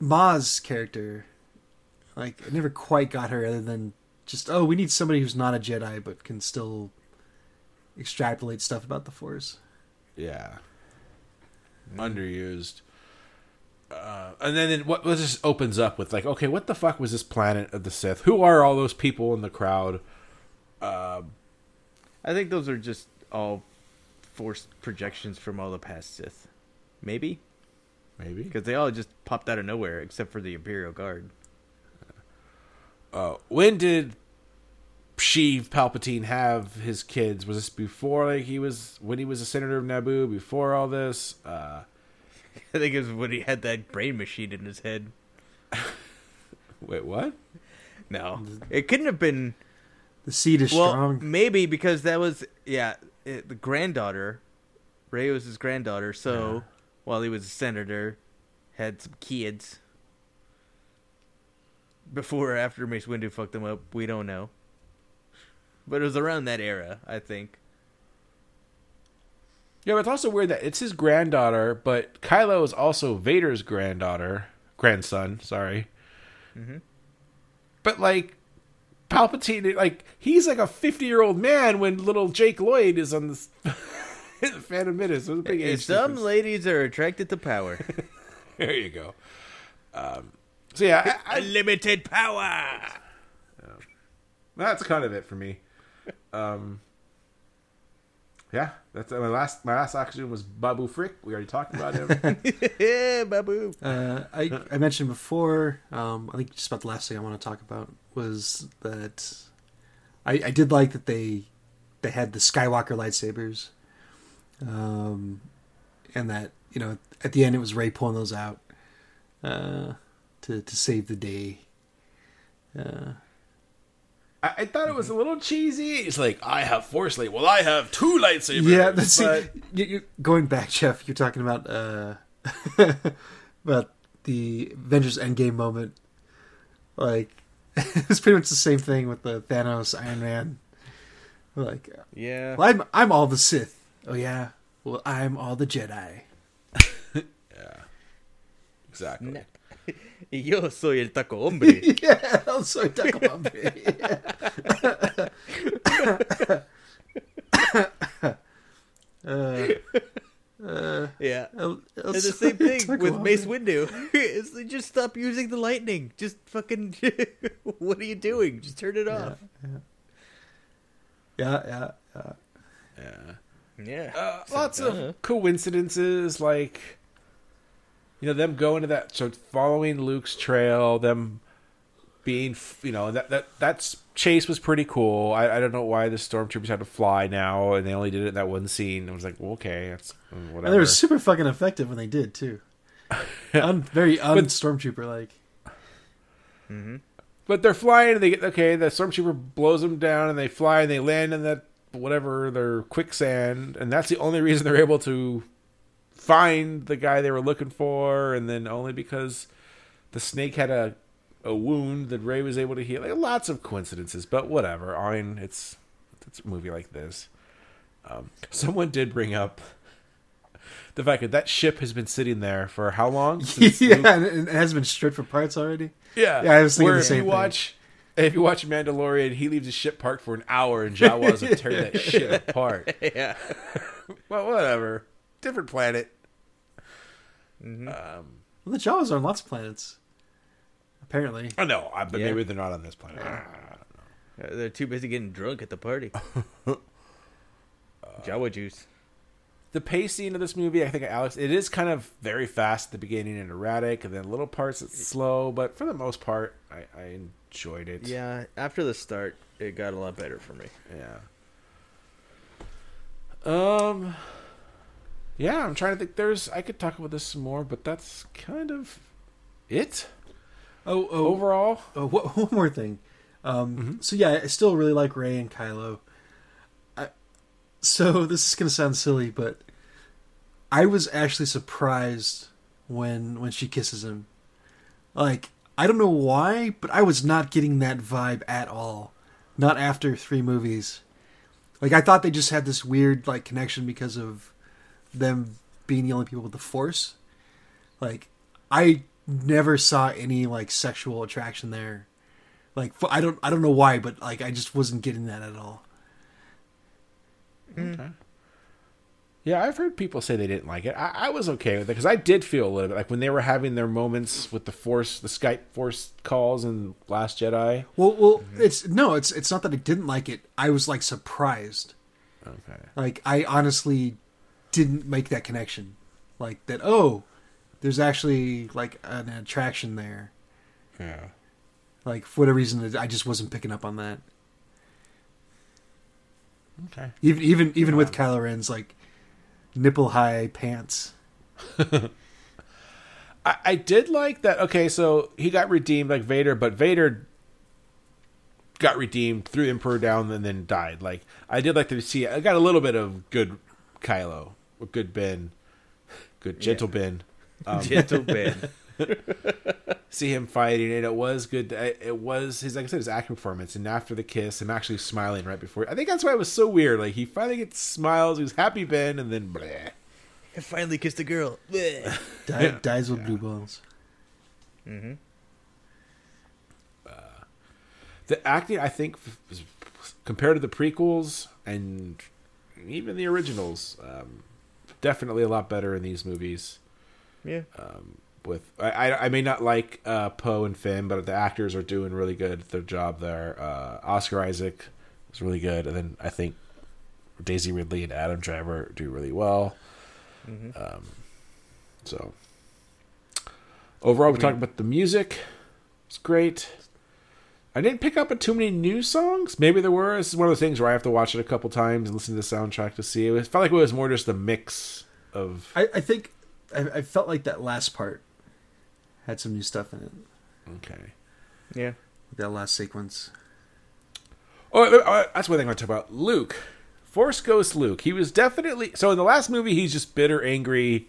Maz character, like, I never quite got her other than just, oh, we need somebody who's not a Jedi but can still extrapolate stuff about the Force. Yeah. Underused. Uh, and then it, what this just opens up with like, okay, what the fuck was this planet of the Sith? Who are all those people in the crowd? Uh, I think those are just all forced projections from all the past Sith. Maybe? Maybe. Because they all just popped out of nowhere, except for the Imperial Guard. Uh, when did Sheev Palpatine have his kids? Was this before like he was when he was a senator of Naboo? Before all this? Uh, *laughs* I think it was when he had that brain machine in his head. *laughs* wait, what? No. It couldn't have been. The seed is Well, strong. maybe because that was, yeah, it, the granddaughter. Rey was his granddaughter, so while he was a senator, had some kids. Before or after Mace Windu fucked them up, we don't know. But it was around that era, I think. Yeah, but it's also weird that it's his granddaughter, but Kylo is also Vader's granddaughter, grandson. Sorry, Mhm. but like Palpatine, like he's like a fifty-year-old man when little Jake Lloyd is on this *laughs* *laughs* Phantom Menace. There's a big age Some difference. ladies are attracted to power. *laughs* There you go. Um, so yeah, I, I, Unlimited power. that's kind of it for me. Um, yeah, that's my last. My last oxygen was Babu Frick. We already talked about him. *laughs* yeah, babu. Uh, I, I mentioned before, um, I think just about the last thing I want to talk about was that I, I did like that they they had the Skywalker lightsabers, um, and that you know at the end it was Rey pulling those out uh, to to save the day. Uh, I, I thought it was a little cheesy. It's like I have Force light. Well, I have two lightsabers. yeah, that's but you, you, going back, Jeff. You're talking about uh, *laughs* about the Avengers Endgame moment. Like *laughs* it's pretty much the same thing with the Thanos Iron Man. Like, Yeah. well, I'm I'm all the Sith. Oh yeah. Well, I'm all the Jedi. *laughs* Yeah. Exactly. Y *laughs* yo soy el taco hombre. *laughs* yeah, I'm sorry, Taco Hombre. uh, uh, yeah. El- El And the same thing Taco with Mace Windu. it's like, just stop using the lightning. Just fucking. what are you doing? Just turn it off. Yeah, yeah, yeah. Yeah. Yeah. Uh, So, lots uh, of coincidences, like you know them going to that, so following Luke's trail, them being, you know, that that that's chase was pretty cool. I, I don't know why the stormtroopers had to fly now, and they only did it in that one scene. I was like, well, okay, that's mm, And whatever. they were super fucking effective when they did too. *laughs* un, very un stormtrooper like. But they're flying, and they get okay. The stormtrooper blows them down, and they fly, and they land in that whatever their quicksand, and that's the only reason they're able to find the guy they were looking for. And then only because the snake had a a wound that Rey was able to heal. Like lots of coincidences, but whatever. I mean, it's it's a movie like this. Um, someone did bring up the fact that that ship has been sitting there for how long? *laughs* Yeah, Luke- and it has been stripped for parts already. yeah, Yeah, I was thinking Where the same you thing. watch, if you watch Mandalorian, he leaves his ship parked for an hour, and Jawas have *laughs* tear that shit apart. *laughs* yeah. *laughs* Well, whatever. Different planet. Well, the Jawas are on lots of planets. Apparently, I know, I- but Yeah. maybe they're not on this planet. Uh, They're too busy getting drunk at the party. Jawa juice. The pacing of this movie, I think, Alex, it is kind of very fast at the beginning and erratic, and then little parts it's slow, but for the most part, I, I enjoyed it. Yeah, after the start, it got a lot better for me. Yeah. Um. Yeah, I'm trying to think. There's I could talk about this some more, but that's kind of it oh, oh, overall. oh wha- *laughs* one more thing. Um, Mm-hmm. So yeah, I still really like Rey and Kylo. I, so *laughs* this is gonna sound silly, but I was actually surprised when when she kisses him. Like I don't know why, but I was not getting that vibe at all. Not after three movies. Like I thought they just had this weird like connection because of them being the only people with the Force. Like I never saw any like sexual attraction there. Like I don't I don't know why, but like I just wasn't getting that at all. Okay. Yeah, I've heard people say they didn't like it. I, I was okay with it because I did feel a little bit like when they were having their moments with the Force, the Skype Force calls in Last Jedi. Well, well, mm-hmm. it's no, it's it's not that I didn't like it. I was like surprised. Okay. Like I honestly didn't make that connection. Like that. Oh, there's actually like an attraction there. Yeah. Like for whatever reason, I just wasn't picking up on that. Okay. Even even even with Kylo Ren's like nipple high pants. *laughs* I, I did like that. Okay, so he got redeemed like Vader, but Vader got redeemed, threw Emperor down, and then died. Like I did like to see. I got a little bit of good Kylo, or good Ben, good gentle Ben. *laughs* Um, Gentle Ben. *laughs* see him fighting, and it was good. It it was his, like I said, his acting performance. And after the kiss, him actually smiling right before. I think that's why it was so weird. Like he finally gets smiles. he's happy Ben, and then bleh. I finally kissed a girl. Bleh. *laughs* Die, Dies with blue balls. mm-hmm. the acting I think is- compared to the prequels and even the originals, um, definitely a lot better in these movies. Yeah. With I, I, I may not like uh, Poe and Finn, but the actors are doing really good their job there. Uh, Oscar Isaac is really good, and then I think Daisy Ridley and Adam Driver do really well. Um, so overall, we talked about the music. It's great. I didn't pick up too many new songs. Maybe there were. This is one of the things where I have to watch it a couple times and listen to the soundtrack to see. It felt like it was more just a mix of. I, I think I, I felt like that last part had some new stuff in it. Okay. Yeah. That last sequence. Oh, that's one thing I want to talk about. Luke, Force Ghost Luke. He was definitely so in the last movie. He's just bitter, angry,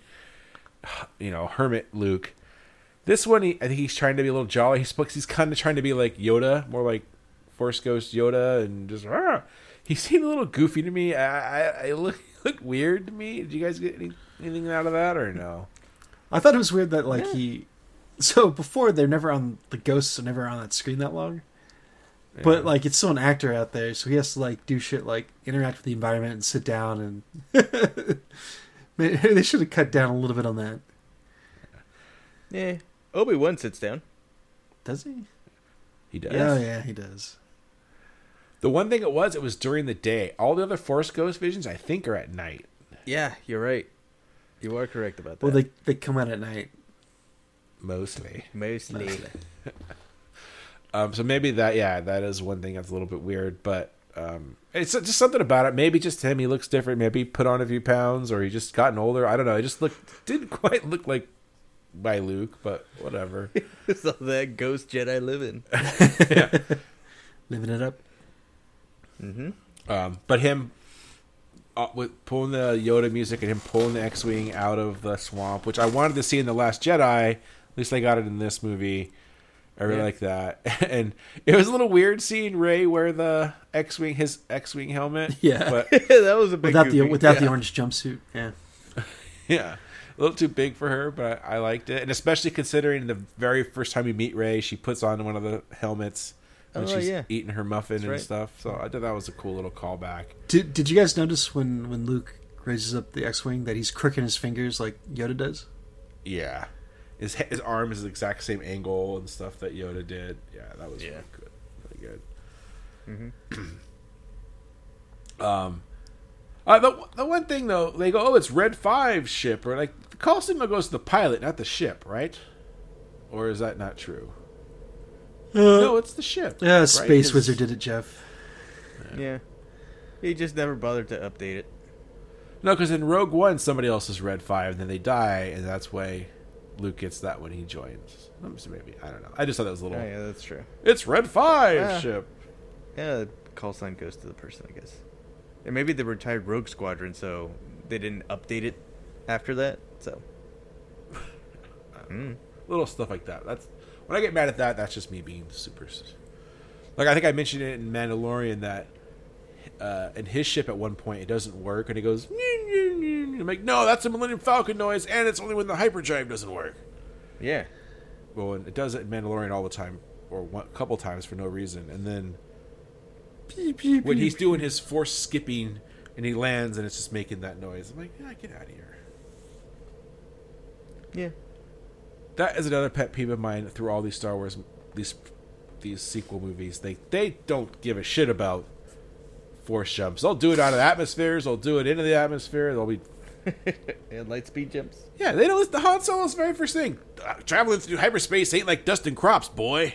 you know, hermit Luke. This one, he, I think he's trying to be a little jolly. He's he's kind of trying to be like Yoda, more like Force Ghost Yoda, and just. "Rah." He seemed a little goofy to me. I, I, I look look weird to me. Did you guys get any, anything out of that or no? I thought it was weird that like he *laughs* so before they're never on the ghosts are never on that screen that long. But like it's still an actor out there, so he has to like do shit like interact with the environment and sit down and *laughs* Maybe *laughs* they should have cut down a little bit on that. Yeah. Obi Wan sits down. Does he? he does. Oh yeah, he does. The one thing it was, it was during the day. All the other Force Ghost visions, I think, are at night. Yeah, you're right. You are correct about that. Well, they they come out at night. Mostly. mostly. *laughs* Um, so maybe that, yeah, that is one thing that's a little bit weird, but um, it's just something about it. Maybe just him, he looks different. Maybe he put on a few pounds, or he just gotten older. I don't know. It just looked didn't quite look like by Luke, but whatever. *laughs* so that ghost Jedi living. *laughs* Living it up. Mm-hmm. Um, but him uh, with pulling the Yoda music and him pulling the X-wing out of the swamp, which I wanted to see in the Last Jedi. At least I got it in this movie. I really Yeah. like that, *laughs* and it was a little weird seeing Rey wear the X-wing, his X-wing helmet. *laughs* Yeah. but *laughs* that was a big Without the goofy. without the orange jumpsuit. Yeah. yeah, a little too big for her, but I, I liked it, and especially considering the very first time we meet Rey, she puts on one of the helmets when Oh, she's yeah. eating her muffin That's and right. stuff. So I thought that was a cool little callback. Did Did you guys notice when when Luke raises up the X-wing that he's crooking his fingers like Yoda does? Yeah, his his arm is the exact same angle and stuff that Yoda did. Yeah, that was Yeah. really good, really good. Mhm. *clears throat* Um, uh, the the one thing though, they go, oh, it's Red Five ship, or like the call signal goes to the pilot, not the ship, right? Or is that not true? no, it's the ship. Yeah, right? Space 'Cause- Wizard did it, Jeff. Yeah. He just never bothered to update it. No, because in Rogue One, somebody else is Red Five, and then they die, and that's why Luke gets that when he joins. So Maybe I don't know. I just thought that was a little. Oh, yeah, that's true. It's Red Five Yeah. ship. Yeah, the call sign goes to the person, I guess. And maybe the retired Rogue Squadron, so they didn't update it after that. So. Mm. little stuff like that. That's when I get mad at that. That's just me being super. Like I think I mentioned it in Mandalorian that uh, in his ship at one point it doesn't work, and he goes. I'm like, no, that's a Millennium Falcon noise, and it's only when the hyperdrive doesn't work. Yeah. Well, and it does it in Mandalorian all the time, or one, a couple times for no reason, and then when he's doing his force skipping and he lands and it's just making that noise, I'm like, yeah, get out of here. Yeah. That is another pet peeve of mine through all these Star Wars these these sequel movies. They they don't give a shit about force jumps. They'll do it out of the atmospheres. They'll do it into the atmosphere. They'll be *laughs* and light speed jumps. yeah. They don't. The Han Solo's very first thing. Uh, traveling through hyperspace ain't like dusting crops, boy.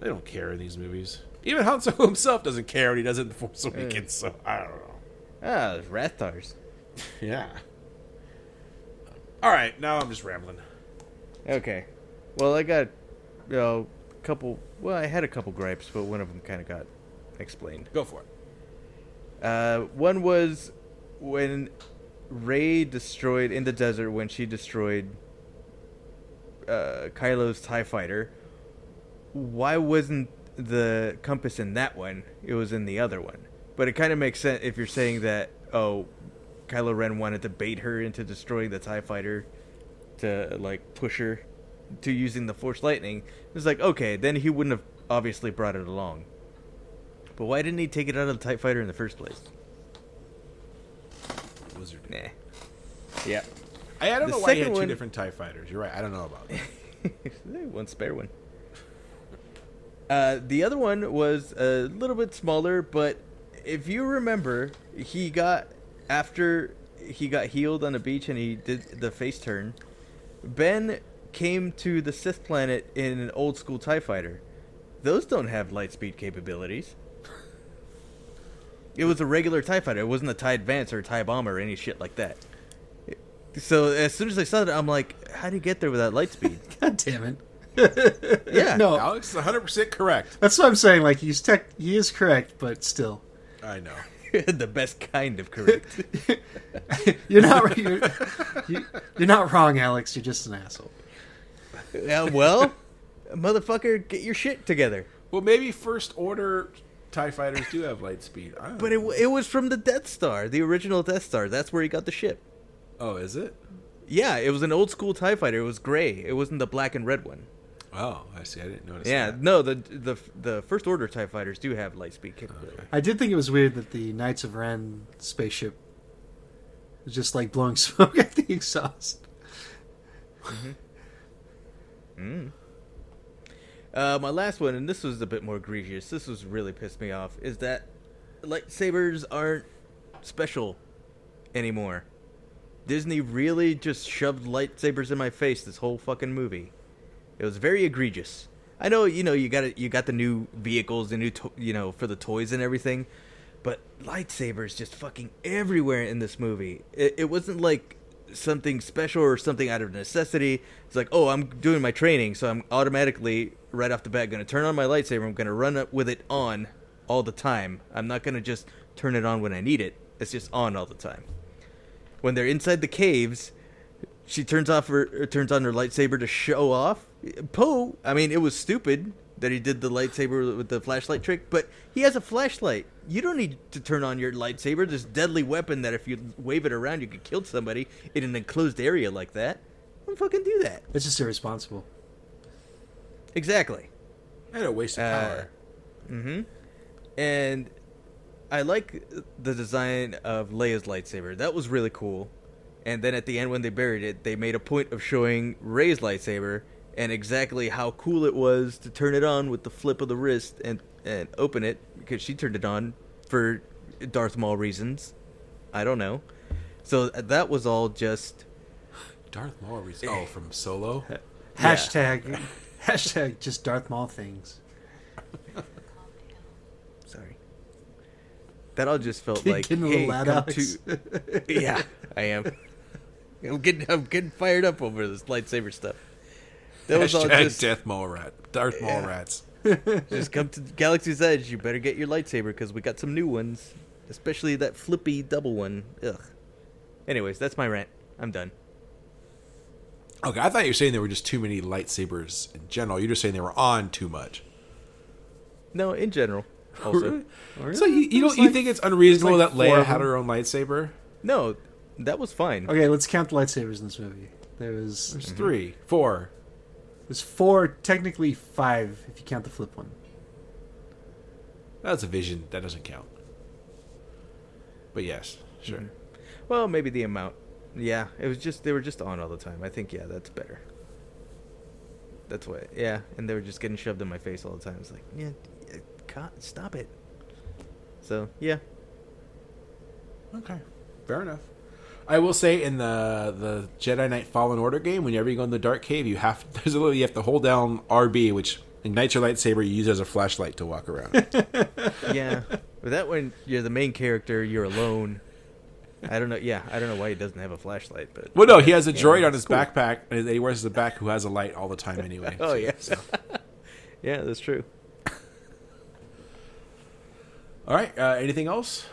They don't care in these movies. Even Han Solo himself doesn't care when he does it in the Force Awakens. So I don't know. Ah, there's Rathars. *laughs* Yeah. All right, now I'm just rambling. Okay. Well, I got, you know, a couple. Well, I had a couple gripes, but one of them kind of got explained. Go for it. Uh, one was when Rey destroyed in the desert when she destroyed uh, Kylo's Tie Fighter. Why wasn't the compass in that one? It was in the other one. But it kind of makes sense if you're saying that. Oh, Kylo Ren wanted to bait her into destroying the Tie Fighter to like push her to using the Force Lightning. It's like okay, then he wouldn't have obviously brought it along. But why didn't he take it out of the TIE fighter in the first place? Wizard. Nah. Yeah. I, I don't The know why he had two one- different Tie Fighters. You're right. I don't know about that. *laughs* one spare one. Uh, the other one was a little bit smaller, but if you remember, he got after he got healed on the beach and he did the face turn. Ben came to the Sith planet in an old school Tie Fighter. Those don't have light speed capabilities. It was a regular Tie Fighter. It wasn't a Tie Advance or a Tie Bomber or any shit like that. So as soon as I saw that, I'm like, how do you get there without light speed? *laughs* God damn it. *laughs* Yeah. No, Alex is 100 percent correct. that's what I'm saying. Like he's tech, he is correct, but still, I know. *laughs* the best kind of correct. you're not you're, you, you're not wrong, Alex. You're just an asshole. yeah, well, motherfucker, get your shit together. Well, maybe First Order Tie Fighters do have light speed. But it know. it was from the Death Star, the original Death Star. That's where he got the ship. oh, is it? Yeah, it was an old school Tie Fighter. It was gray. It wasn't the black and red one. Oh, I see. I didn't notice. Yeah, that. no, the the the first order Tie Fighters do have light speed capability. I did think it was weird that the Knights of Ren spaceship was just like blowing *laughs* smoke at the exhaust. Mm-hmm. Mm. Uh, my last one, and this was a bit more egregious. This was really pissed me off. Is that lightsabers aren't special anymore? Disney really just shoved lightsabers in my face this whole fucking movie. It was very egregious. I know, you know, you got you got the new vehicles, the new, to- you know, for the toys and everything, but lightsabers just fucking everywhere in this movie. It, it wasn't like something special or something out of necessity. It's like, oh, I'm doing my training, so I'm automatically right off the bat going to turn on my lightsaber. I'm going to run up with it on all the time. I'm not going to just turn it on when I need it. It's just on all the time. When they're inside the caves, she turns off her uh, turns on her lightsaber to show off. Poe, I mean, it was stupid that he did the lightsaber with the flashlight trick, but he has a flashlight. You don't need to turn on your lightsaber, this deadly weapon that if you wave it around, you could kill somebody in an enclosed area like that. Don't fucking do that. It's just irresponsible. Exactly. And a waste of Uh, power. Mm-hmm. And I like the design of Leia's lightsaber. That was really cool. And then at the end, when they buried it, they made a point of showing Rey's lightsaber and exactly how cool it was to turn it on with the flip of the wrist and and open it because she turned it on for Darth Maul reasons. I don't know. So uh, that was all just Darth Maul. reasons. Oh, eh. from Solo. Hashtag, *laughs* hashtag just Darth Maul things. sorry. That all just felt *laughs* Getting like a little hey, loud, come to- *laughs* yeah, I am. I'm getting I'm getting fired up over this lightsaber stuff. That was all just Death Maul rat. Darth Maul Yeah. rats. *laughs* *laughs* just come to Galaxy's Edge. You better get your lightsaber because we got some new ones, especially that flippy double one. Ugh. Anyways, that's my rant. I'm done. Okay, I thought you were saying there were just too many lightsabers in general. You're just saying they were on too much. No, in general. *laughs* Also, So you, you don't There's you like- think it's unreasonable like that Leia had her own lightsaber? no, that was fine. Okay, let's count the lightsabers in this movie. There was There's three, four. There's four, technically five if you count the flip one. That's a vision. That doesn't count. But yes, sure. Mm-hmm. Well, maybe the amount. Yeah, it was just they were just on all the time. I think yeah, that's better. That's what. Yeah, and they were just getting shoved in my face all the time. It's like, yeah, yeah, stop it. So yeah, Okay, fair enough. I will say in the the Jedi Knight Fallen Order game, whenever you go in the dark cave, you have *laughs* there's a little you have to hold down RB, which ignites your lightsaber. You use it as a flashlight to walk around. *laughs* yeah. but that when you're the main character, you're alone. I don't know. Yeah, I don't know why he doesn't have a flashlight, but well, no, he has a Yeah, droid on his cool. backpack, and he wears the back who has a light all the time *laughs* anyway. Oh So- yeah, so. yeah, that's true. All right. Uh, anything else?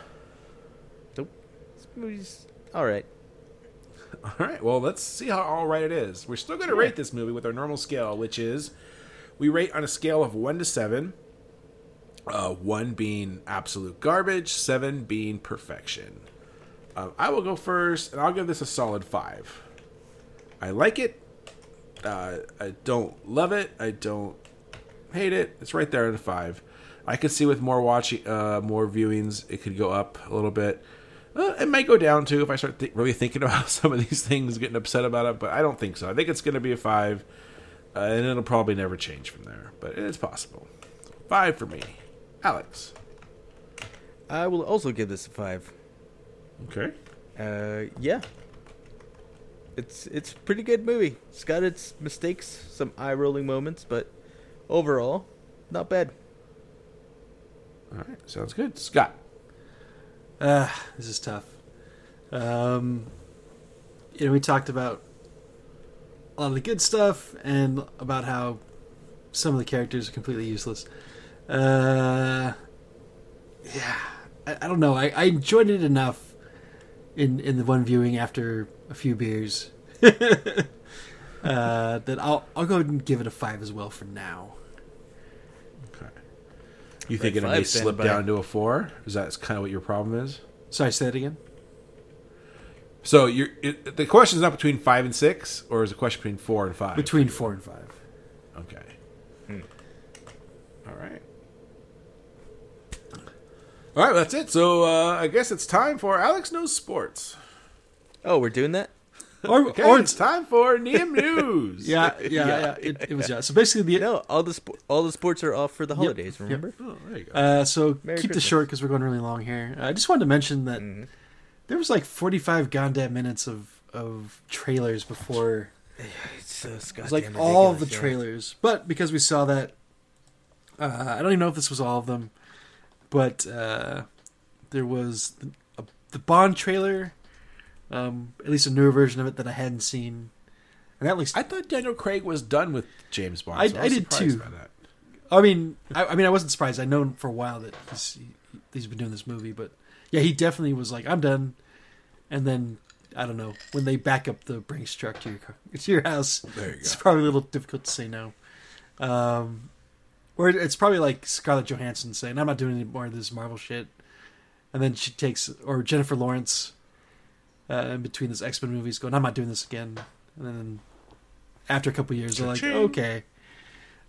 Nope. This movie's all right. *laughs* All right. Well, let's see how all right it is. We're still going to rate this movie with our normal scale, which is we rate on a scale of one to seven. Uh, one being absolute garbage, seven being perfection. Um, I will go first, and I'll give this a solid five. I like it. Uh, I don't love it. I don't hate it. It's right there at a five. I could see with more watching, uh, more viewings, it could go up a little bit. Uh, it might go down too if I start th- really thinking *laughs* about some of these things, getting upset about it. But I don't think so. I think it's going to be a five, uh, and it'll probably never change from there. But it's possible. Five for me, Alex. I will also give this a five. Okay. Uh, yeah. It's it's a pretty good movie. It's got its mistakes, some eye rolling moments, but overall, not bad. All right. Sounds good. Scott. Uh, this is tough. Um, you know, we talked about a lot of the good stuff and about how some of the characters are completely useless. Uh, yeah, I, I don't know. I, I enjoyed it enough in in the one viewing after a few beers *laughs* uh, that I'll I'll go ahead and give it a five as well for now. Okay. You think it may slip by. down to a four? Is that kind of what your problem is? Sorry, say that again. So you're it, the question is not between five and six, or is the question between four and five? Between four and five. Okay. All right. All right, that's it. So uh, I guess it's time for Alex knows sports. Oh, we're doing that. Or, *laughs* Okay, or it's time for Neum News. *laughs* yeah, *laughs* yeah, yeah. It, it was yeah. So basically, the No, all the spo- all the sports are off for the holidays. Remember? Oh, there you go. Uh, so Merry keep this short because we're going really long here. I just wanted to mention that Mm-hmm. there was like 45 goddamn minutes of of trailers before. *sighs* It's, uh, It was like all of the trailers, but because we saw that, uh, I don't even know if this was all of them, but uh, there was the, a, the Bond trailer, um, at least a newer version of it that I hadn't seen, and that looks. I thought Daniel Craig was done with James Bond. I- so I was did too. I mean, I, I mean, I wasn't surprised. I known for a while that he's he, he's been doing this movie, but yeah, he definitely was like, "I'm done," and then I don't know when they back up the Brinks truck to your car, *laughs* to your house. There you It's go. probably a little difficult to say no. Um, or it's probably like Scarlett Johansson saying, "I'm not doing any more of this Marvel shit," and then she takes or Jennifer Lawrence uh, in between this X Men movies, going, "I'm not doing this again," and then after a couple years, they're like, "Okay."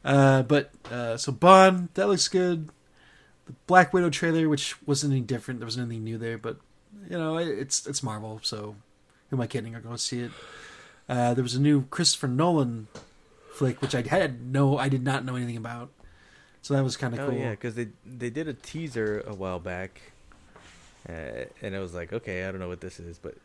Uh, but uh, so Bond that looks good. The Black Widow trailer, which wasn't any different, there wasn't anything new there, but you know it's it's Marvel, so who am I kidding? I'll go see it. Uh, there was a new Christopher Nolan flick, which I had no, I did not know anything about, so that was kind of Oh cool. yeah, because they they did a teaser a while back, uh, and I was like, okay, I don't know what this is, but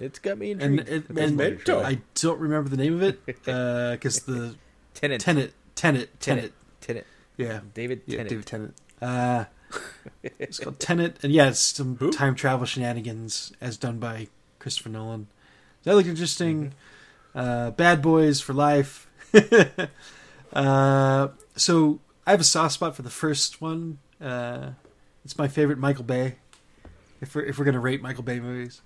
it's got me and intrigued. this and movie, I don't remember the name of it *laughs* because the Tenet, Tenet, Tenet, Tenet, Tenet, yeah, David yeah, David. Uh, it's called Tenet, and yeah, it's some time travel shenanigans as done by Christopher Nolan. That looked interesting. Uh, Bad Boys for life. *laughs* uh, so I have a soft spot for the first one. Uh, it's my favorite Michael Bay. If we're if we're gonna rate Michael Bay movies,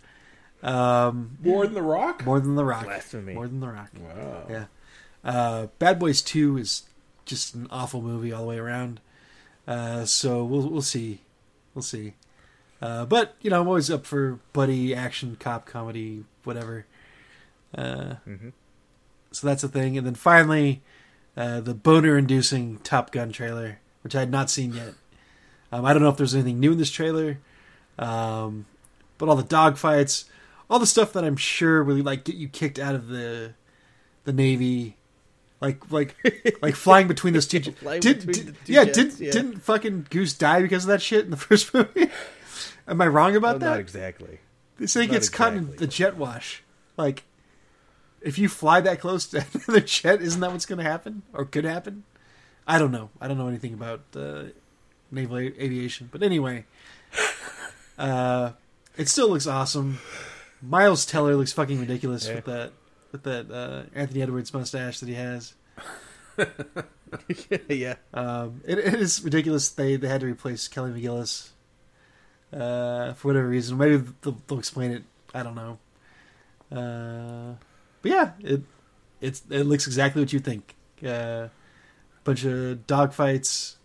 um, More than The Rock? more than The Rock, Blasphemy. more than The Rock. Wow. Yeah. Uh, Bad Boys Two is just an awful movie all the way around. Uh, so we'll we'll see, we'll see. Uh, but you know, I'm always up for buddy action, cop comedy, whatever. Uh, Mhm. So that's a thing. And then finally, uh, the boner-inducing Top Gun trailer, which I had not seen yet. Um, I don't know if there's anything new in this trailer, um, but all the dogfights, all the stuff that I'm sure will like get you kicked out of the the Navy, like like *laughs* like flying between those two. Did, did- the two yeah, jets, did yeah. didn't fucking Goose die because of that shit in the *laughs* first movie? Am I wrong about Oh, that? not exactly. They say he Not gets caught in the jet wash. Like, if you fly that close to *laughs* another jet, isn't that what's going to happen or could happen? I don't know. I don't know anything about uh, naval a- aviation, but anyway, uh, it still looks awesome. Miles Teller looks fucking ridiculous Yeah. with that with that uh, Anthony Edwards mustache that he has. *laughs* yeah. Um, it, it is ridiculous. They they had to replace Kelly McGillis uh, for whatever reason. Maybe they'll, they'll explain it. I don't know. Uh, but yeah, it it's it looks exactly what you think. Uh, bunch of dogfights.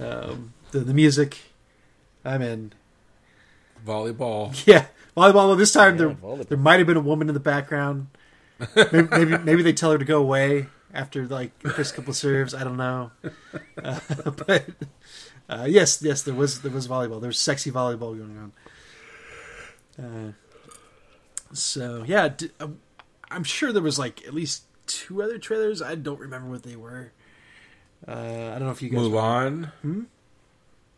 Um, the the music. I'm in. Volleyball. *laughs* Yeah, volleyball. Well, this time Yeah, there volleyball. there might have been a woman in the background. maybe, *laughs* maybe maybe they tell her to go away after like the first couple serves. I don't know, uh, *laughs* but uh, yes, yes, there was there was volleyball. There was sexy volleyball going on. Uh, so yeah, d- um, I'm sure there was like at least two other trailers. I don't remember what they were. Uh, I don't know if you guys. Mulan. Hmm?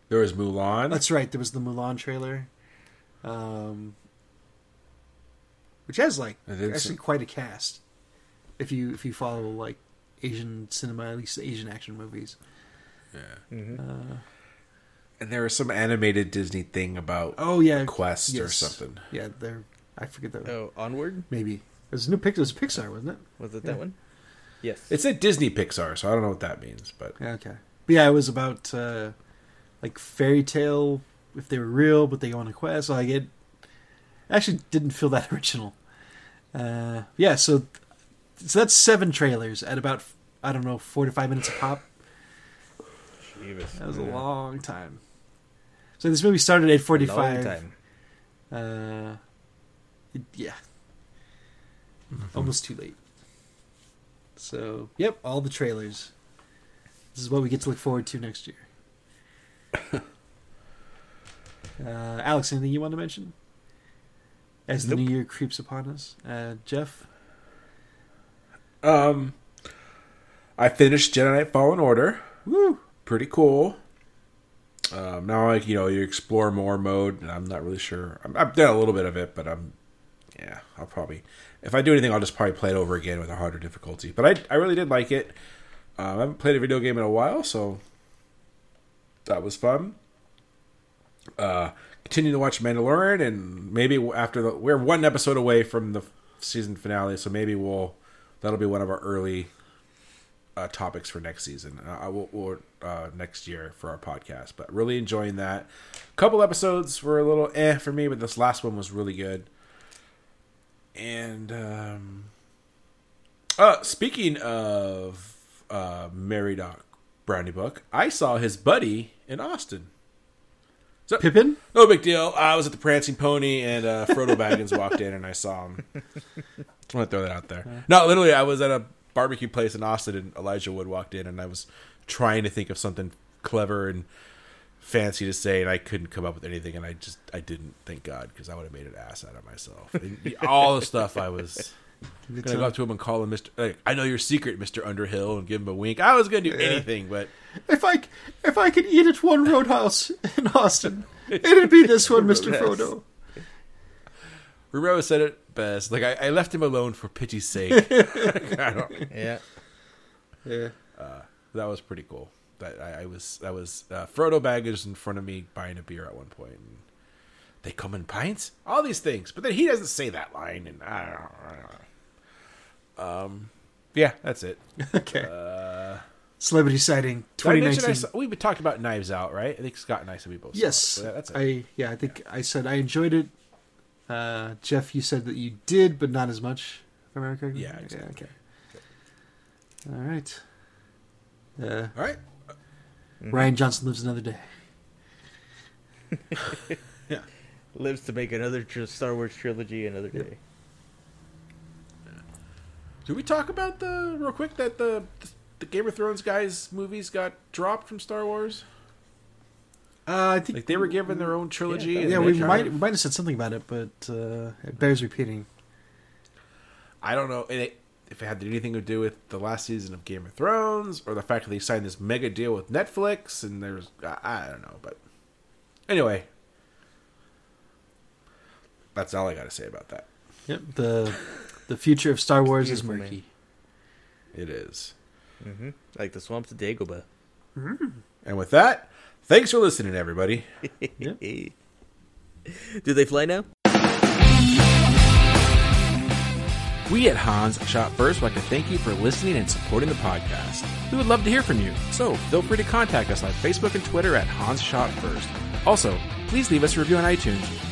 There was Mulan. That's right. There was the Mulan trailer, um, which has like actually see- quite a cast. If you if you follow like Asian cinema, at least Asian action movies. Mhm. Uh, and there was some animated Disney thing about oh yeah, Quest or something. Yeah, there. I forget that. Oh, onward Maybe it was a new Pixar. It was Pixar, wasn't it? was it Yeah. that one? Yes. It said Disney Pixar, so I don't know what that means, but Yeah, okay. But yeah, it was about uh, like fairy tale if they were real, but they go on a quest. So like it actually didn't feel that *laughs* original. Uh, yeah, so so that's seven trailers at about I don't know four to five minutes a pop. Jeebus. That was a long time. So this movie started at eight forty Long time. Uh, It- yeah. Almost too late. So, yep, all the trailers. This is what we get to look forward to next year. *laughs* uh, Alex, anything you want to mention? As the Nope. new year creeps upon us. Uh, Jeff? Um, I finished Jedi Knight Fallen Order. Woo! Pretty cool. Um, now, like you know, you explore more mode, and I'm not really sure. I'm, I've done a little bit of it, but I'm, yeah, I'll probably, if I do anything, I'll just probably play it over again with a harder difficulty. But I, I really did like it. Um, I haven't played a video game in a while, so that was fun. Uh, continue to watch Mandalorian, and maybe after the we're one episode away from the season finale, so maybe we'll that'll be one of our early uh, topics for next season. Uh, I will or uh, next year for our podcast. But really enjoying that. A couple episodes were a little eh for me, but this last one was really good. And um, uh, speaking of uh, Mary Doc Brownie Book, I saw his buddy in Austin. So, Pippin? no big deal. I was at the Prancing Pony, and uh, Frodo Baggins *laughs* walked in, and I saw him. Just want to throw that out there. No, literally, I was at a barbecue place in Austin, and Elijah Wood walked in, and I was trying to think of something clever and fancy to say, and I couldn't come up with anything, and I just I didn't. Thank God, because I would have made an ass out of myself. And all the stuff I was. Gonna go up to him and call him Mister. Like, I know your secret, Mister Underhill, and give him a wink. I was gonna do anything, but If I, if I could eat at one roadhouse in Austin, *laughs* it'd be this one, Mr. Roadhouse. Frodo. Romero said it best. Like I, I left him alone for pity's sake. I *laughs* don't, *laughs* Yeah. Yeah. that was pretty cool. That I, I was that was uh, Frodo Baggins in front of me buying a beer at one point. And they come in pints, all these things, but then he doesn't say that line, and I don't. I don't know. Um, yeah, that's it. *laughs* Okay. Uh, Celebrity sighting did I 2019. I we've been talking about Knives Out, right? I think Scott and I said we both. saw it. Yes, So that's it. I yeah, I think I said I enjoyed it. Uh, Jeff, you said that you did, but not as much. If I remember correctly. Yeah, exactly. okay. All right. Uh, all right. Rian Johnson lives another day. *laughs* *laughs* yeah. Lives to make another Star Wars trilogy another day. Did we talk about the real quick that the the Game of Thrones guys movies got dropped from Star Wars? Uh, I think Like they were given their own trilogy. Yeah, and yeah, we might of- we might have said something about it, but uh, it bears repeating. I don't know it, if it had anything to do with the last season of Game of Thrones or the fact that they signed this mega deal with Netflix and there's I, I don't know, but anyway, that's all I got to say about that. Yep the the future of Star Wars is Beautiful, murky. It is. hmm Like the swamps of Dagobah. And with that, thanks for listening, everybody. *laughs* *laughs* Do they fly now? We at Hans Shot First would like to thank you for listening and supporting the podcast. We would love to hear from you, so feel free to contact us on Facebook and Twitter at Hans Shot First. Also, please leave us a review on iTunes.